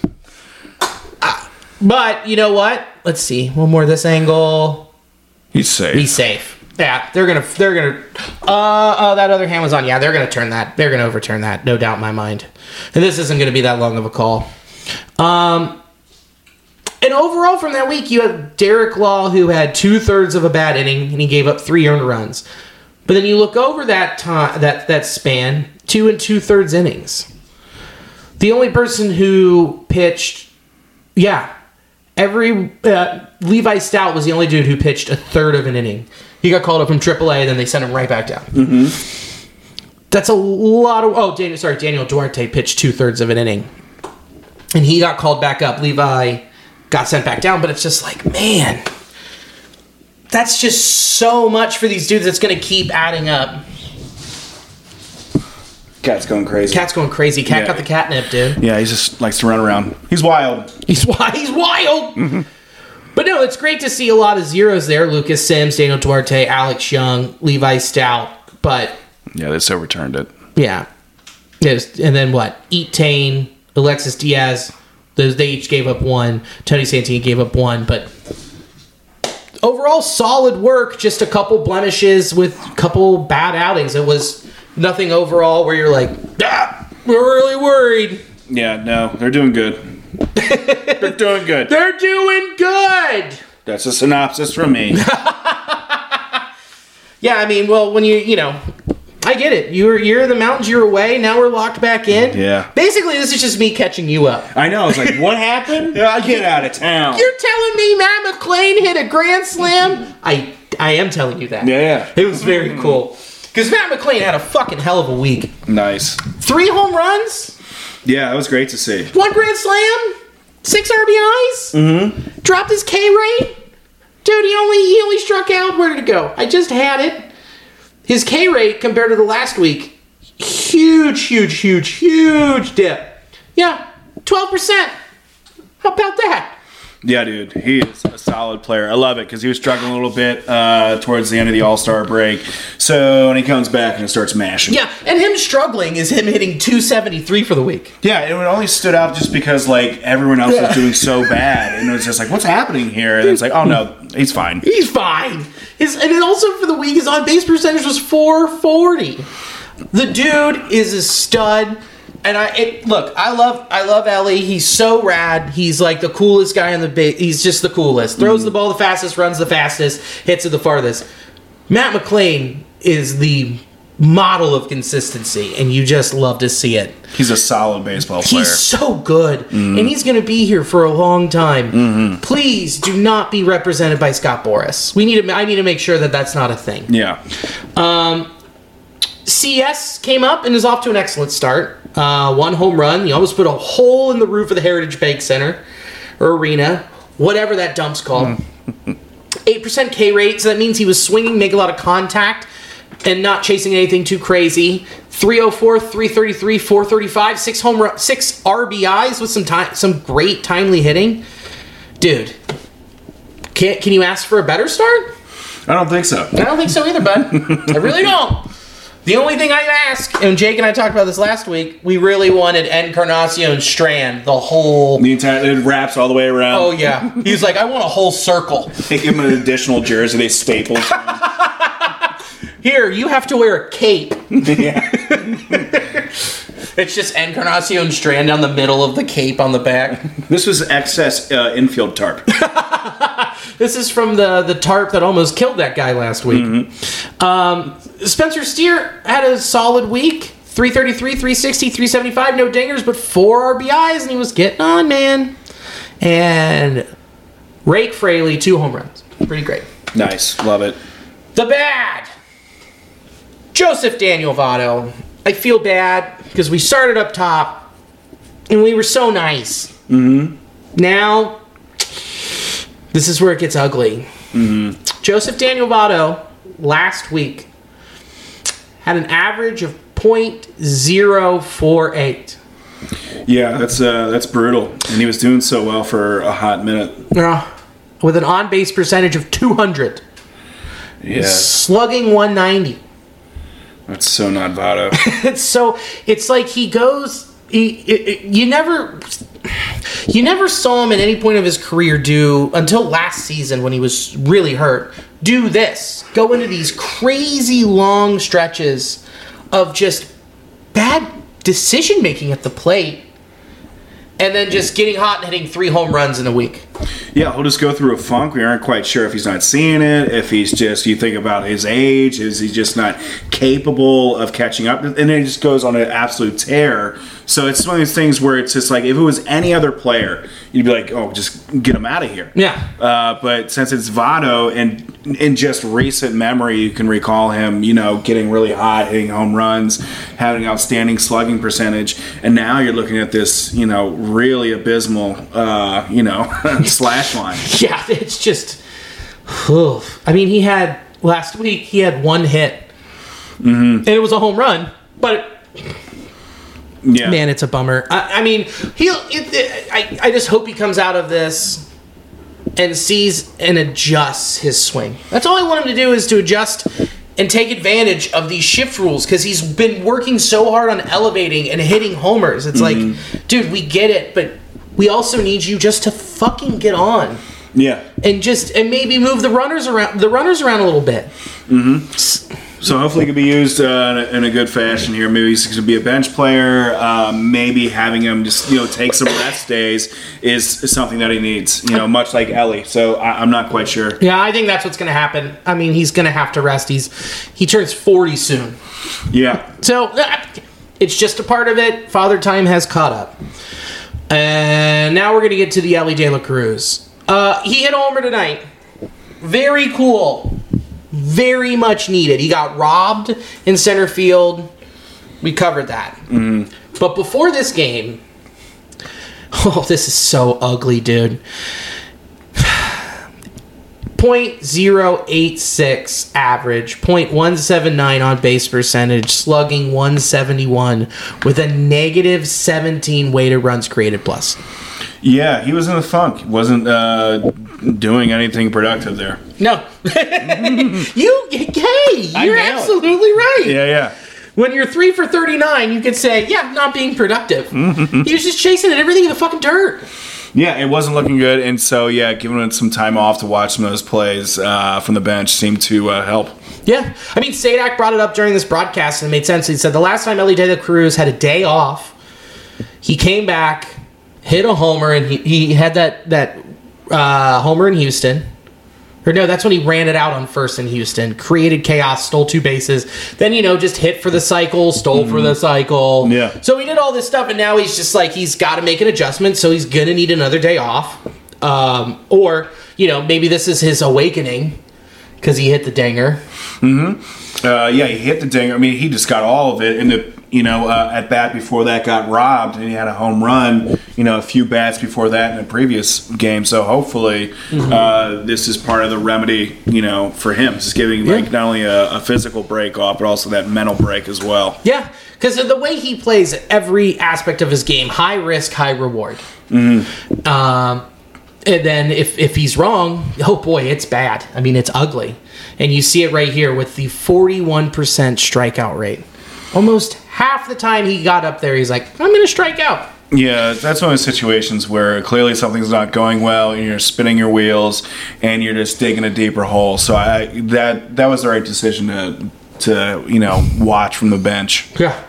But you know what? Let's see. One more this angle. He's safe. He's safe. Yeah, they're gonna they're gonna. Uh oh, that other hand was on. Yeah, they're gonna turn that. They're gonna overturn that. No doubt in my mind. And this isn't gonna be that long of a call. Um. And overall, from that week, you have Derek Law, who had two thirds of a bad inning, and he gave up three earned runs. But then you look over that time, that that span, two and two thirds innings. The only person who pitched, yeah, every uh, Levi Stout was the only dude who pitched a third of an inning. He got called up from AAA, then they sent him right back down. Mm-hmm. That's a lot of. Oh, Daniel, sorry, Daniel Duarte pitched two thirds of an inning, and he got called back up. Levi got sent back down, but it's just like, man, that's just so much for these dudes. That's going to keep adding up. Cat's going crazy. Cat's going crazy. Cat Yeah. got the catnip, dude. yeah, he just likes to run around. He's wild. He's wild. He's wild. Mm-hmm. But no, it's great to see a lot of zeros there. Lucas Sims, Daniel Duarte, Alex Young, Levi Stout. But Yeah, this overturned it. yeah, Yes, and then what? Eat Tane, Alexis Diaz. Those they each gave up one. Tony Santillan gave up one, but overall solid work. Just a couple blemishes with a couple bad outings. It was nothing overall where you're like, ah, we're really worried. Yeah, no, they're doing good. they're doing good. They're doing good. That's a synopsis from me. Yeah, I mean, well, when you you know, I get it. You're you're in the mountains. You're away. Now we're locked back in. Yeah. Basically, this is just me catching you up. I know. I was like, what happened? Yeah, I get out of town. You're telling me Matt McLain hit a grand slam? I I am telling you that. Yeah, yeah. It was very cool. Because Matt McLain had a fucking hell of a week. Nice. Three home runs, Yeah, that was great to see. one grand slam, six RBIs. Mm-hmm. Dropped his K rate. Dude, he only he only struck out. Where did it go? I just had it. His K rate compared to the last week, huge, huge, huge, huge dip. Yeah, twelve percent. How about that? Yeah, dude, he is a solid player. I love it because he was struggling a little bit uh, towards the end of the All Star break. So when he comes back and starts mashing, Yeah, and him struggling is him hitting 273 for the week. yeah, it only stood out just because like everyone else was doing so bad, and it was just like, what's happening here? And it's like, oh no, he's fine. He's fine. His and then also for the week his on base percentage was 440. The dude is a stud. And I it, look, I love I love Elly. He's so rad. He's like the coolest guy in the base. He's just the coolest. Mm-hmm. Throws the ball the fastest, runs the fastest, hits it the farthest. Matt McLain is the model of consistency, and you just love to see it. He's a solid baseball player. He's so good, mm-hmm. and he's going to be here for a long time. Mm-hmm. Please do not be represented by Scott Boras. We need to. I need to make sure that that's not a thing. yeah, um, CS came up and is off to an excellent start. Uh, one home run. He almost put a hole in the roof of the Heritage Bank Center or arena, whatever that dump's called. Eight percent K rate, so that means he was swinging, make a lot of contact, and not chasing anything too crazy. 304, 333, 435, six home run, six RBIs with some time, some great timely hitting. Dude, can can you ask for a better start? I don't think so. I don't think so either, bud. I really don't. The only thing I ask, and Jake and I talked about this last week, we really wanted Encarnacion Strand, the whole. The entire it wraps all the way around. Oh yeah, he's like, I want a whole circle. They give him an additional jersey. They staple. Here, you have to wear a cape. yeah. It's just Encarnacion Strand down the middle of the cape on the back. This was excess uh, infield tarp. This is from the the tarp that almost killed that guy last week. Um, Spencer Steer had a solid week. 333, 360, 375, no dingers, but four RBIs, and he was getting on, man. And Rake Fraley, two home runs. Pretty great. nice, love it. The bad. Joseph Daniel Votto. I feel bad because we started up top and we were so nice. Mm-hmm. Now, this is where it gets ugly. Mm-hmm. Joseph Daniel Votto last week had an average of .048. Yeah, that's uh, that's brutal. And he was doing so well for a hot minute. Uh, with an on base percentage of 200, Yeah, slugging 190. that's so not Votto. it's so it's like he goes he, it, it- you never you never saw him at any point of his career do until last season when he was really hurt do this. Go into these crazy long stretches of just bad decision making at the plate and then just getting hot and hitting three home runs in a week Yeah, he'll just go through a funk. We aren't quite sure if he's not seeing it, if he's just, you think about his age, is he just not capable of catching up? And then he just goes on an absolute tear. So it's one of these things where it's just like, if it was any other player, you'd be like, oh, just get him out of here. Yeah. Uh, but since it's Votto, and in just recent memory, you can recall him, you know, getting really hot, hitting home runs, having outstanding slugging percentage, and now you're looking at this, you know, really abysmal, uh, you know, slash line. yeah it's just oof. i mean he had last week he had one hit mm-hmm. and it was a home run but Yeah. Man, it's a bummer. I, I mean, he'll. It, it- I, I just hope he comes out of this and sees and adjusts his swing. That's all I want him to do is to adjust and take advantage of these shift rules because he's been working so hard on elevating and hitting homers. It's like, mm-hmm. dude, we get it, but we also need you just to fucking get on Yeah. and just and maybe move the runners around the runners around a little bit. So hopefully he can be used uh, in, a, in a good fashion here. Maybe he's going to be a bench player. Um, maybe having him just you know take some rest days is, is something that he needs. You know, much like Elly. So I, I'm not quite sure. Yeah, I think that's what's going to happen. I mean, he's going to have to rest. He's he turns 40 soon. Yeah. So uh, it's just a part of it. Father Time has caught up. And now we're going to get to the Elly De La Cruz. Uh, he hit homer tonight. Very cool. Very much needed. He got robbed in center field. We covered that. But before this game, oh, this is so ugly, dude. 0.086 average, 0.179 on base percentage, slugging 171 with a negative 17 weighted runs created plus. Yeah, he was in a funk. Wasn't uh, doing anything productive there. No. you, hey, I you're absolutely right. Yeah, yeah. When you're 3 for 39, you could say, yeah, not being productive. Mm-hmm. he was just chasing at everything in the fucking dirt. Yeah, it wasn't looking good, and so yeah, giving it some time off to watch some of those plays uh, from the bench seemed to uh, help. Yeah. I mean, Sadak brought it up during this broadcast and it made sense. He said the last time Elly De La Cruz had a day off, he came back, hit a homer, and he, he had that, that uh, homer in Houston. Or no, that's when he ran it out on first in Houston, created chaos, stole two bases. Then, you know, just hit for the cycle, stole for the cycle. Yeah. So he did all this stuff, and now he's just like, he's got to make an adjustment, so he's going to need another day off. Um, or, you know, maybe this is his awakening because he hit the dinger. Mm hmm. Uh, yeah, he hit the dinger. I mean, he just got all of it. And the you know uh, at bat before that got robbed, and he had a home run. You know, a few bats before that in a previous game. So hopefully, uh, this is part of the remedy. You know, for him, just giving like not only a, a physical break off, but also that mental break as well. Yeah, because the way he plays every aspect of his game, high risk, high reward. Um, and then if if he's wrong, oh boy, it's bad. I mean, it's ugly, and you see it right here with the forty one percent strikeout rate. Almost half the time he got up there, he's like, "I'm going to strike out." Yeah, that's one of those situations where clearly something's not going well, and you're spinning your wheels, and you're just digging a deeper hole. So I that that was the right decision to to you know watch from the bench. Yeah.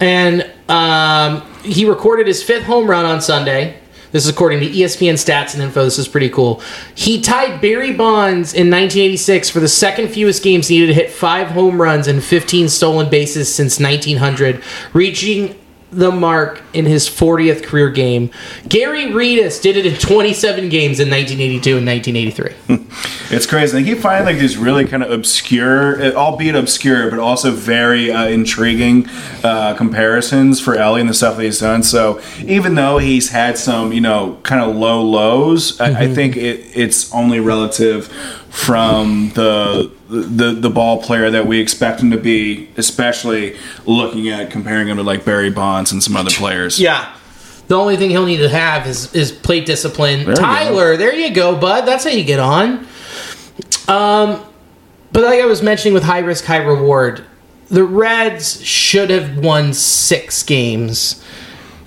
And um, he recorded his fifth home run on Sunday. This is according to ESPN stats and info. This is pretty cool. He tied Barry Bonds in 1986 for the second fewest games needed to hit five home runs and 15 stolen bases since 1900, reaching the mark in his 40th career game. Gary Redus did it in 27 games in 1982 and 1983. It's crazy. Keep finding like these really kind of obscure, uh, albeit obscure, but also very uh, intriguing uh, comparisons for Elly and the stuff that he's done. So even though he's had some, you know, kind of low lows, I, I think it, it's only relative from the the the ball player that we expect him to be, especially looking at comparing him to like Barry Bonds and some other players. Yeah. The only thing he'll need to have is, is plate discipline. go. Tyler, there you go, bud. That's how you get on. Um, but like I was mentioning with high risk, high reward, the Reds should have won six games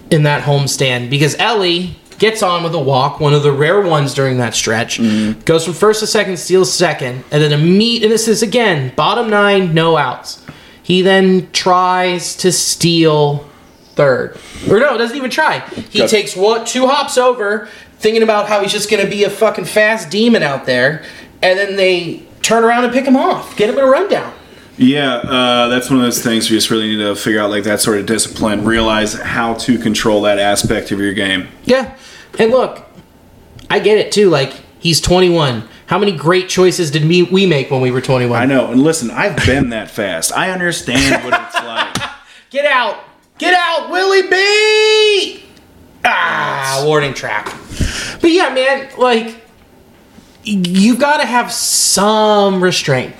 in that homestand because Elly gets on with a walk, one of the rare ones during that stretch. Mm-hmm. Goes from first to second, steals second, and then a meet. And this is again bottom nine, no outs. He then tries to steal third, or no, doesn't even try. He Yep. takes what two hops over, thinking about how he's just going to be a fucking fast demon out there, and then they turn around and pick him off, get him in a rundown. Yeah, uh, that's one of those things you just really need to figure out, like that sort of discipline. Realize how to control that aspect of your game. Yeah. And look, I get it too. Like, he's 21. How many great choices did we, we make when we were 21? I know, and listen, I've been that fast. I understand what it's like. Get out! Get out, Willie B! Ah, warning track. But yeah, man, like, you've gotta have some restraint.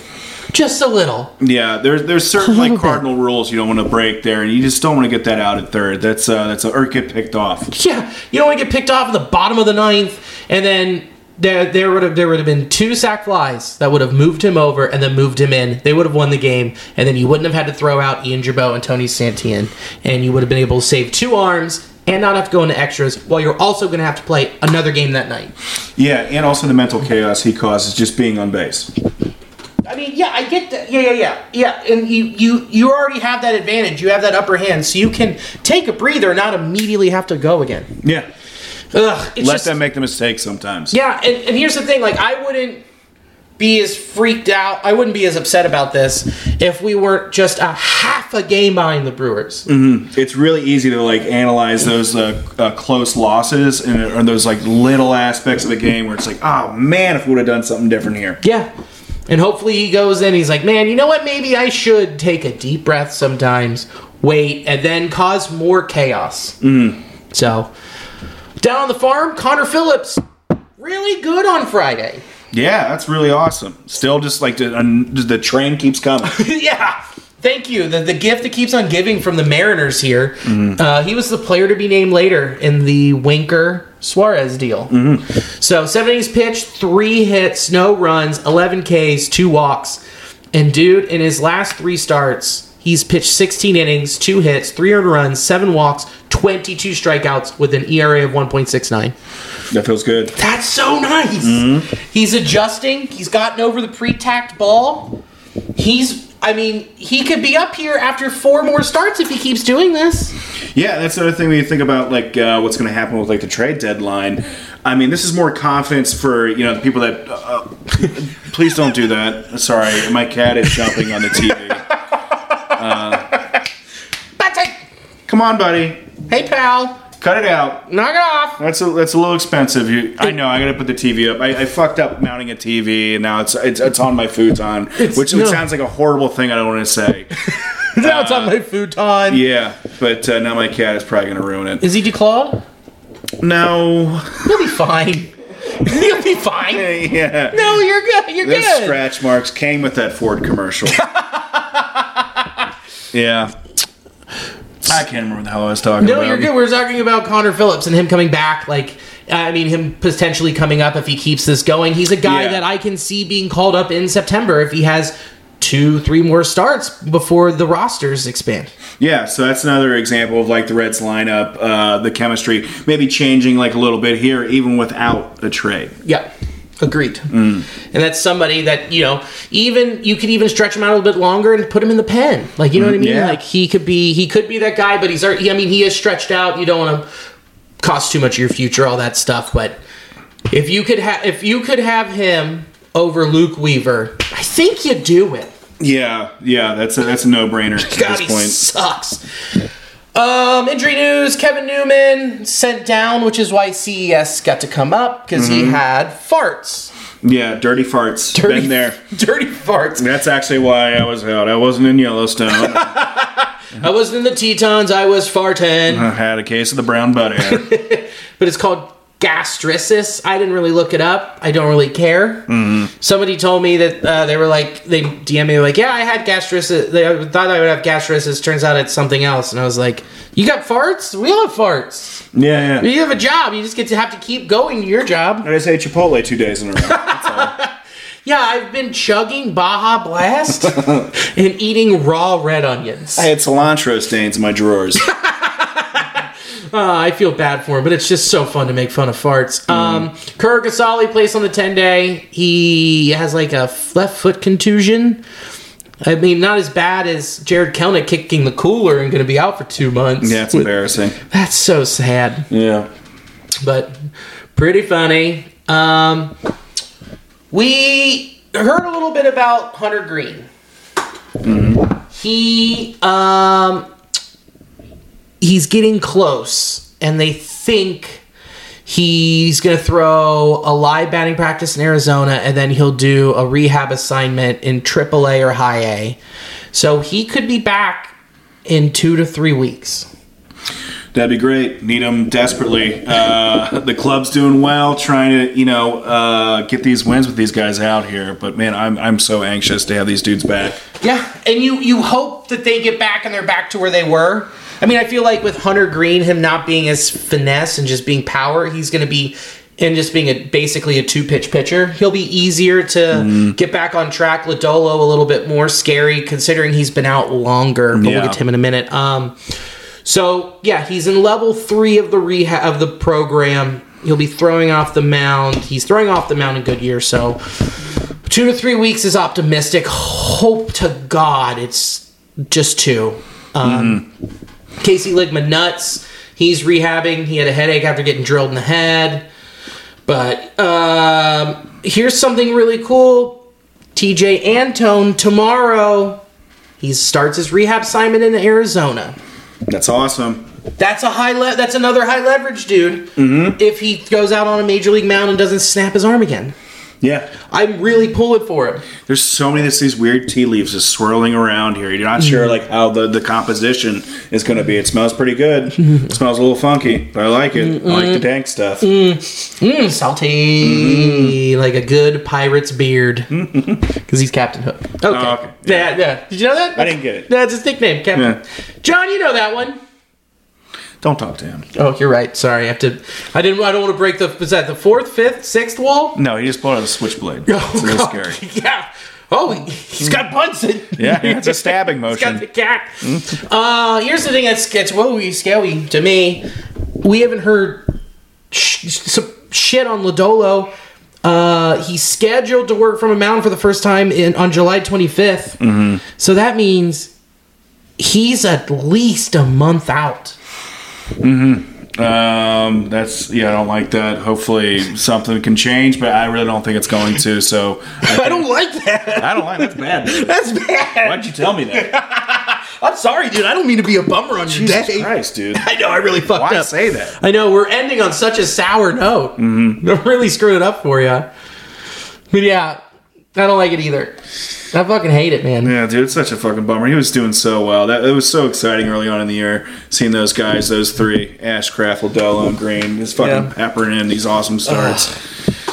Just a little. Yeah, there's there's certain like cardinal rules you don't want to break there, and you just don't want to get that out at third. That's uh, that's a, or get picked off. Yeah, you don't want to get picked off at the bottom of the ninth, and then there there would have there would have been two sack flies that would have moved him over and then moved him in. They would have won the game, and then you wouldn't have had to throw out Ian Gibaut and Tony Santillan, and you would have been able to save two arms and not have to go into extras. While you're also going to have to play another game that night. Yeah, and also the mental chaos he causes just being on base. I mean, yeah, I get that. Yeah, yeah, yeah, yeah. And you, you, you already have that advantage. You have that upper hand, so you can take a breather, and not immediately have to go again. Yeah. Ugh, it's Let just, them make the mistake sometimes. Yeah, and, and here's the thing: like, I wouldn't be as freaked out. I wouldn't be as upset about this if we weren't just a half a game behind the Brewers. It's really easy to like analyze those uh, uh, close losses and or those like little aspects of the game where it's like, oh man, if we would have done something different here. Yeah. And hopefully he goes in, he's like, man, you know what? Maybe I should take a deep breath sometimes, wait, and then cause more chaos. Mm. So, down on the farm, Connor Phillips, really good on Friday. Yeah, that's really awesome. Still, just like the, un- the train keeps coming. yeah. Thank you. The, the gift that keeps on giving from the Mariners here. Uh, he was the player to be named later in the Winker Suarez deal. So seven innings pitched, three hits, no runs, 11 Ks, two walks. And dude, in his last three starts, he's pitched 16 innings, two hits, three earned runs, seven walks, 22 strikeouts with an ERA of 1.69. that feels good. That's so nice. He's adjusting. He's gotten over the pre-tacked ball. He's, I mean, he could be up here after four more starts if he keeps doing this. Yeah, that's the other thing when you think about like uh, what's going to happen with like the trade deadline. I mean, this is more confidence for you know the people that. Uh, please don't do that. Sorry, my cat is jumping on the TV. It. Come on, buddy, Hey, pal, cut it out. knock it off. That's a that's a little expensive. You, I know. I got to put the TV up. I, I fucked up mounting a TV, and now it's it's, it's on my futon, which, which no. sounds like a horrible thing. I don't want to say. now it's on my futon. yeah, but uh, now my cat is probably going to ruin it. Is he declawed? No. He'll be fine. He'll be fine. yeah. No, you're good. You're Those good. scratch marks came with that Ford commercial. yeah. I can't remember what the hell I was talking No, about. you're good. We are talking about Connor Phillips and him coming back. Like, I mean, him potentially coming up if he keeps this going. He's a guy Yeah. that I can see being called up in September if he has two, three more starts before the rosters expand. Yeah, so that's another example of like the Reds lineup, uh, the chemistry maybe changing like a little bit here, even without a trade. Yeah. Agreed. And that's somebody that, you know, even you could even stretch him out a little bit longer and put him in the pen. Like, you know what I mean? yeah. Like he could be he could be that guy, but he's already, I mean, he is stretched out. You don't want to cost too much of your future, all that stuff, but if you could have if you could have him over Luke Weaver, I think you do it. Yeah, yeah, that's a that's a no brainer at God, this point. sucks. Um, injury news: Kevin Newman sent down, which is why CES got to come up because he had farts. Yeah, dirty farts. Dirty, Been there. Dirty farts. That's actually why I was out. I wasn't in Yellowstone. I wasn't in the Tetons. I was farting. I had a case of the brown butter. But it's called gastritis. I didn't really look it up. I don't really care. Somebody told me that uh, they were like they DM me like, yeah, I had gastritis. They thought I would have gastritis. Turns out it's something else. And I was like, you got farts? We all have farts. yeah, yeah. You have a job. You just get to have to keep going to your job. I just ate Chipotle two days in a row. That's all. Yeah, I've been chugging Baja Blast and eating raw red onions. I had cilantro stains in my drawers. Uh, I feel bad for him, but it's just so fun to make fun of farts. Um, Curt Casali plays on the 10 day. He has like a left foot contusion. I mean, not as bad as Jarred Kelenic kicking the cooler and going to be out for two months. Yeah, it's embarrassing. That's so sad, Yeah. but pretty funny. Um, we heard a little bit about Hunter Greene. He um, he's getting close, and they think he's going to throw a live batting practice in Arizona, and then he'll do a rehab assignment in AAA or High A. So he could be back in two to three weeks. That'd be great. Need him desperately. Uh, the club's doing well, trying to you know uh, get these wins with these guys out here. But man, I'm I'm so anxious to have these dudes back. Yeah, and you you hope that they get back and they're back to where they were. I mean, I feel like with Hunter Greene, him not being as finesse and just being power, he's going to be and just being a basically a two pitch pitcher. He'll be easier to get back on track. Lodolo a little bit more scary considering he's been out longer. But we'll get to him in a minute. Um, so yeah, he's in level three of the rehab of the program. He'll be throwing off the mound. He's throwing off the mound in Goodyear, so Two to three weeks is optimistic. Hope to God it's just two. Um, Casey Ligma nuts. He's rehabbing. He had a headache after getting drilled in the head. But um, here's something really cool. Tejay Antone tomorrow. He starts his rehab assignment in Arizona. That's awesome. That's a high le- That's another high leverage dude. Mm-hmm. If he goes out on a major league mound and doesn't snap his arm again, Yeah. I'm really pulling for it. There's so many of these weird tea leaves just swirling around here. You're not sure mm-hmm. like how the, the composition is going to be. It smells pretty good. Mm-hmm. it smells a little funky, but I like it. I like the mm-hmm. dank stuff. Mm, salty, like a good pirate's beard, because he's Captain Hook. Okay. Oh, okay. Yeah. yeah, Did you know that? I didn't get it. That's his nickname, Captain. Yeah. John, you know that one. Don't talk to him. Oh, you're right. Sorry, I have to. I didn't. I don't want to break the. Was that the fourth, fifth, sixth wall? No, he just pulled out a switchblade. it's a little scary. Yeah. Oh, he- he's got Bunsen. Yeah, it's a stabbing motion. He's got the cat. Uh, here's the thing that's gets whoa scary to me. We haven't heard sh- some shit on Lodolo. Uh, he's scheduled to work from a mountain for the first time in on July 25th. Mm-hmm. So that means he's at least a month out. Um, that's yeah, I don't like that. Hopefully something can change, but I really don't think it's going to. So I don't like that. I don't like that's bad. That's bad. Why'd you tell me that? I'm sorry, dude. I don't mean to be a bummer on your day. Christ, dude. I know I really fucked Why up. say that? I know we're ending on such a sour note. Mm-hmm. I really screwed it up for you. But yeah, I don't like it either. I fucking hate it, man. Yeah, dude, it's such a fucking bummer. He was doing so well. That it was so exciting early on in the year, seeing those guys, those three, Ashcraft, Liddell, and Greene, just fucking Yeah. peppering in these awesome starts.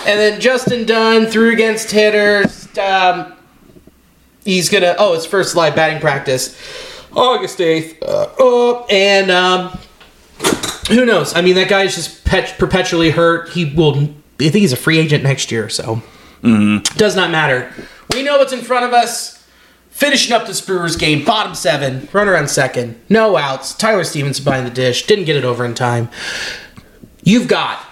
And then Justin Dunn threw against hitters. Um, he's gonna. Oh, his first live batting practice, August eighth. Uh, oh, and um, who knows? I mean, that guy's just pet- perpetually hurt. He will. I think he's a free agent next year, so Mm-hmm. does not matter. We know what's in front of us. Finishing up this Brewers game, bottom seven, runner on second, no outs. Tyler Stephenson behind the dish, didn't get it over in time. You've got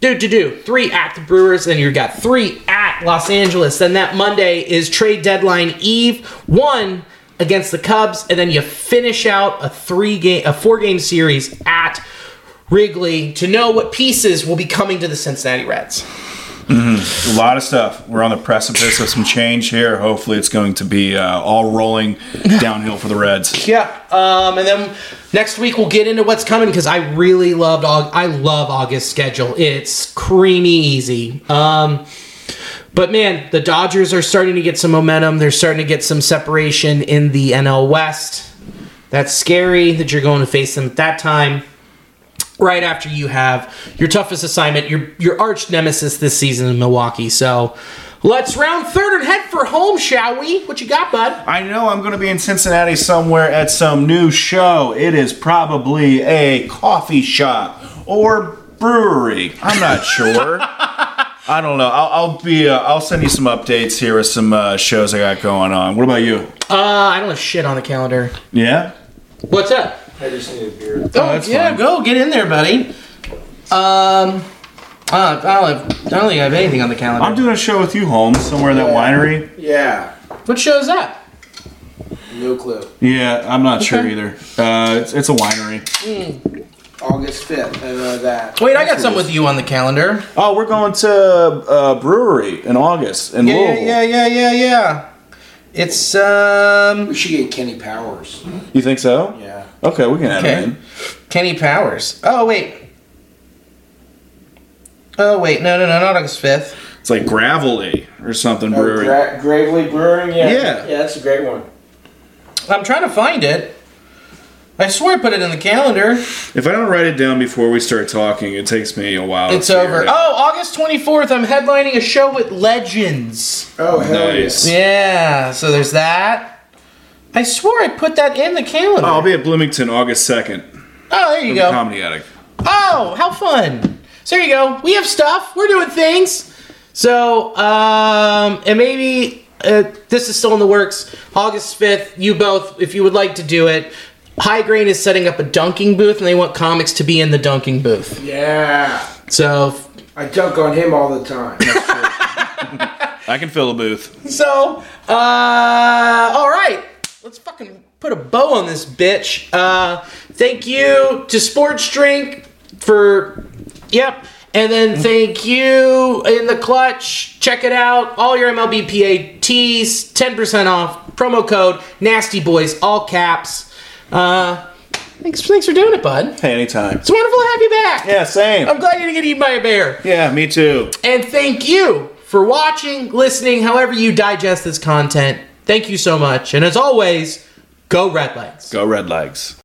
do do do three at the Brewers, and you've got three at Los Angeles. Then that Monday is trade deadline eve, one against the Cubs, and then you finish out a three game, a four game series at Wrigley to know what pieces will be coming to the Cincinnati Reds. A lot of stuff. We're on the precipice of some change here. Hopefully, it's going to be uh, all rolling downhill for the Reds. Yeah, um, and then next week we'll get into what's coming because I really loved. I love August schedule. It's creamy easy. Um, but man, the Dodgers are starting to get some momentum. They're starting to get some separation in the NL West. That's scary that you're going to face them at that time. Right after you have your toughest assignment, your your arch nemesis this season in Milwaukee. So let's round third and head for home, shall we? What you got, bud? I know I'm going to be in Cincinnati somewhere at some new show. It is probably a coffee shop or brewery. I'm not sure. I don't know. I'll, I'll be. Uh, I'll send you some updates here with some uh, shows I got going on. What about you? Uh, I don't have shit on the calendar. Yeah. What's up? I just need a beer. Oh, that's yeah, fine. go get in there, buddy. Um, uh, I don't have, I don't think I have anything on the calendar. I'm doing a show with you, Holmes, somewhere in that winery. Yeah, what show is that? no clue. Yeah, I'm not sure either. Uh, it's, it's a winery. August 5th, I know that. Wait, I got some with you on the calendar. Oh, we're going to a brewery in August in Yeah, Louisville. yeah, yeah, yeah, yeah. It's um We should get Kenny Powers. You think so? Yeah. Okay, we can add Okay. him in. Kenny Powers. Oh wait. Oh wait, no, no, no, not August fifth. It's like gravelly or something Oh, brewery. Gra- Gravely Brewing? Yeah. Yeah. Yeah, that's a great one. I'm trying to find it. I swear I put it in the calendar. If I don't write it down before we start talking, it takes me a while. It's to over. it. Oh, August 24th, I'm headlining a show with Legends. Oh, hell Nice. Yeah, so there's that. I swore I put that in the calendar. Oh, I'll be at Bloomington August 2nd. Oh, there you go. The go. Comedy Attic. Oh, how fun. So there you go. We have stuff. We're doing things. So, um, and maybe uh, this is still in the works. August 5th, you both, if you would like to do it, High Grain is setting up a dunking booth and they want comics to be in the dunking booth. Yeah. So, I dunk on him all the time. I can fill a booth. So, uh, all right, let's fucking put a bow on this bitch. Uh, thank you to Sports Drink for, yep, and then thank you in the clutch. Check it out. All your MLBPA tees, ten percent off. Promo code Nasty Boys, all caps. Uh, thanks, thanks for doing it, bud. Hey, anytime. It's wonderful to have you back. Yeah, same. I'm glad you didn't get eaten by a bear. Yeah, me too. And thank you for watching, listening, however you digest this content. Thank you so much. And as always, go Red Legs. Go Red Legs.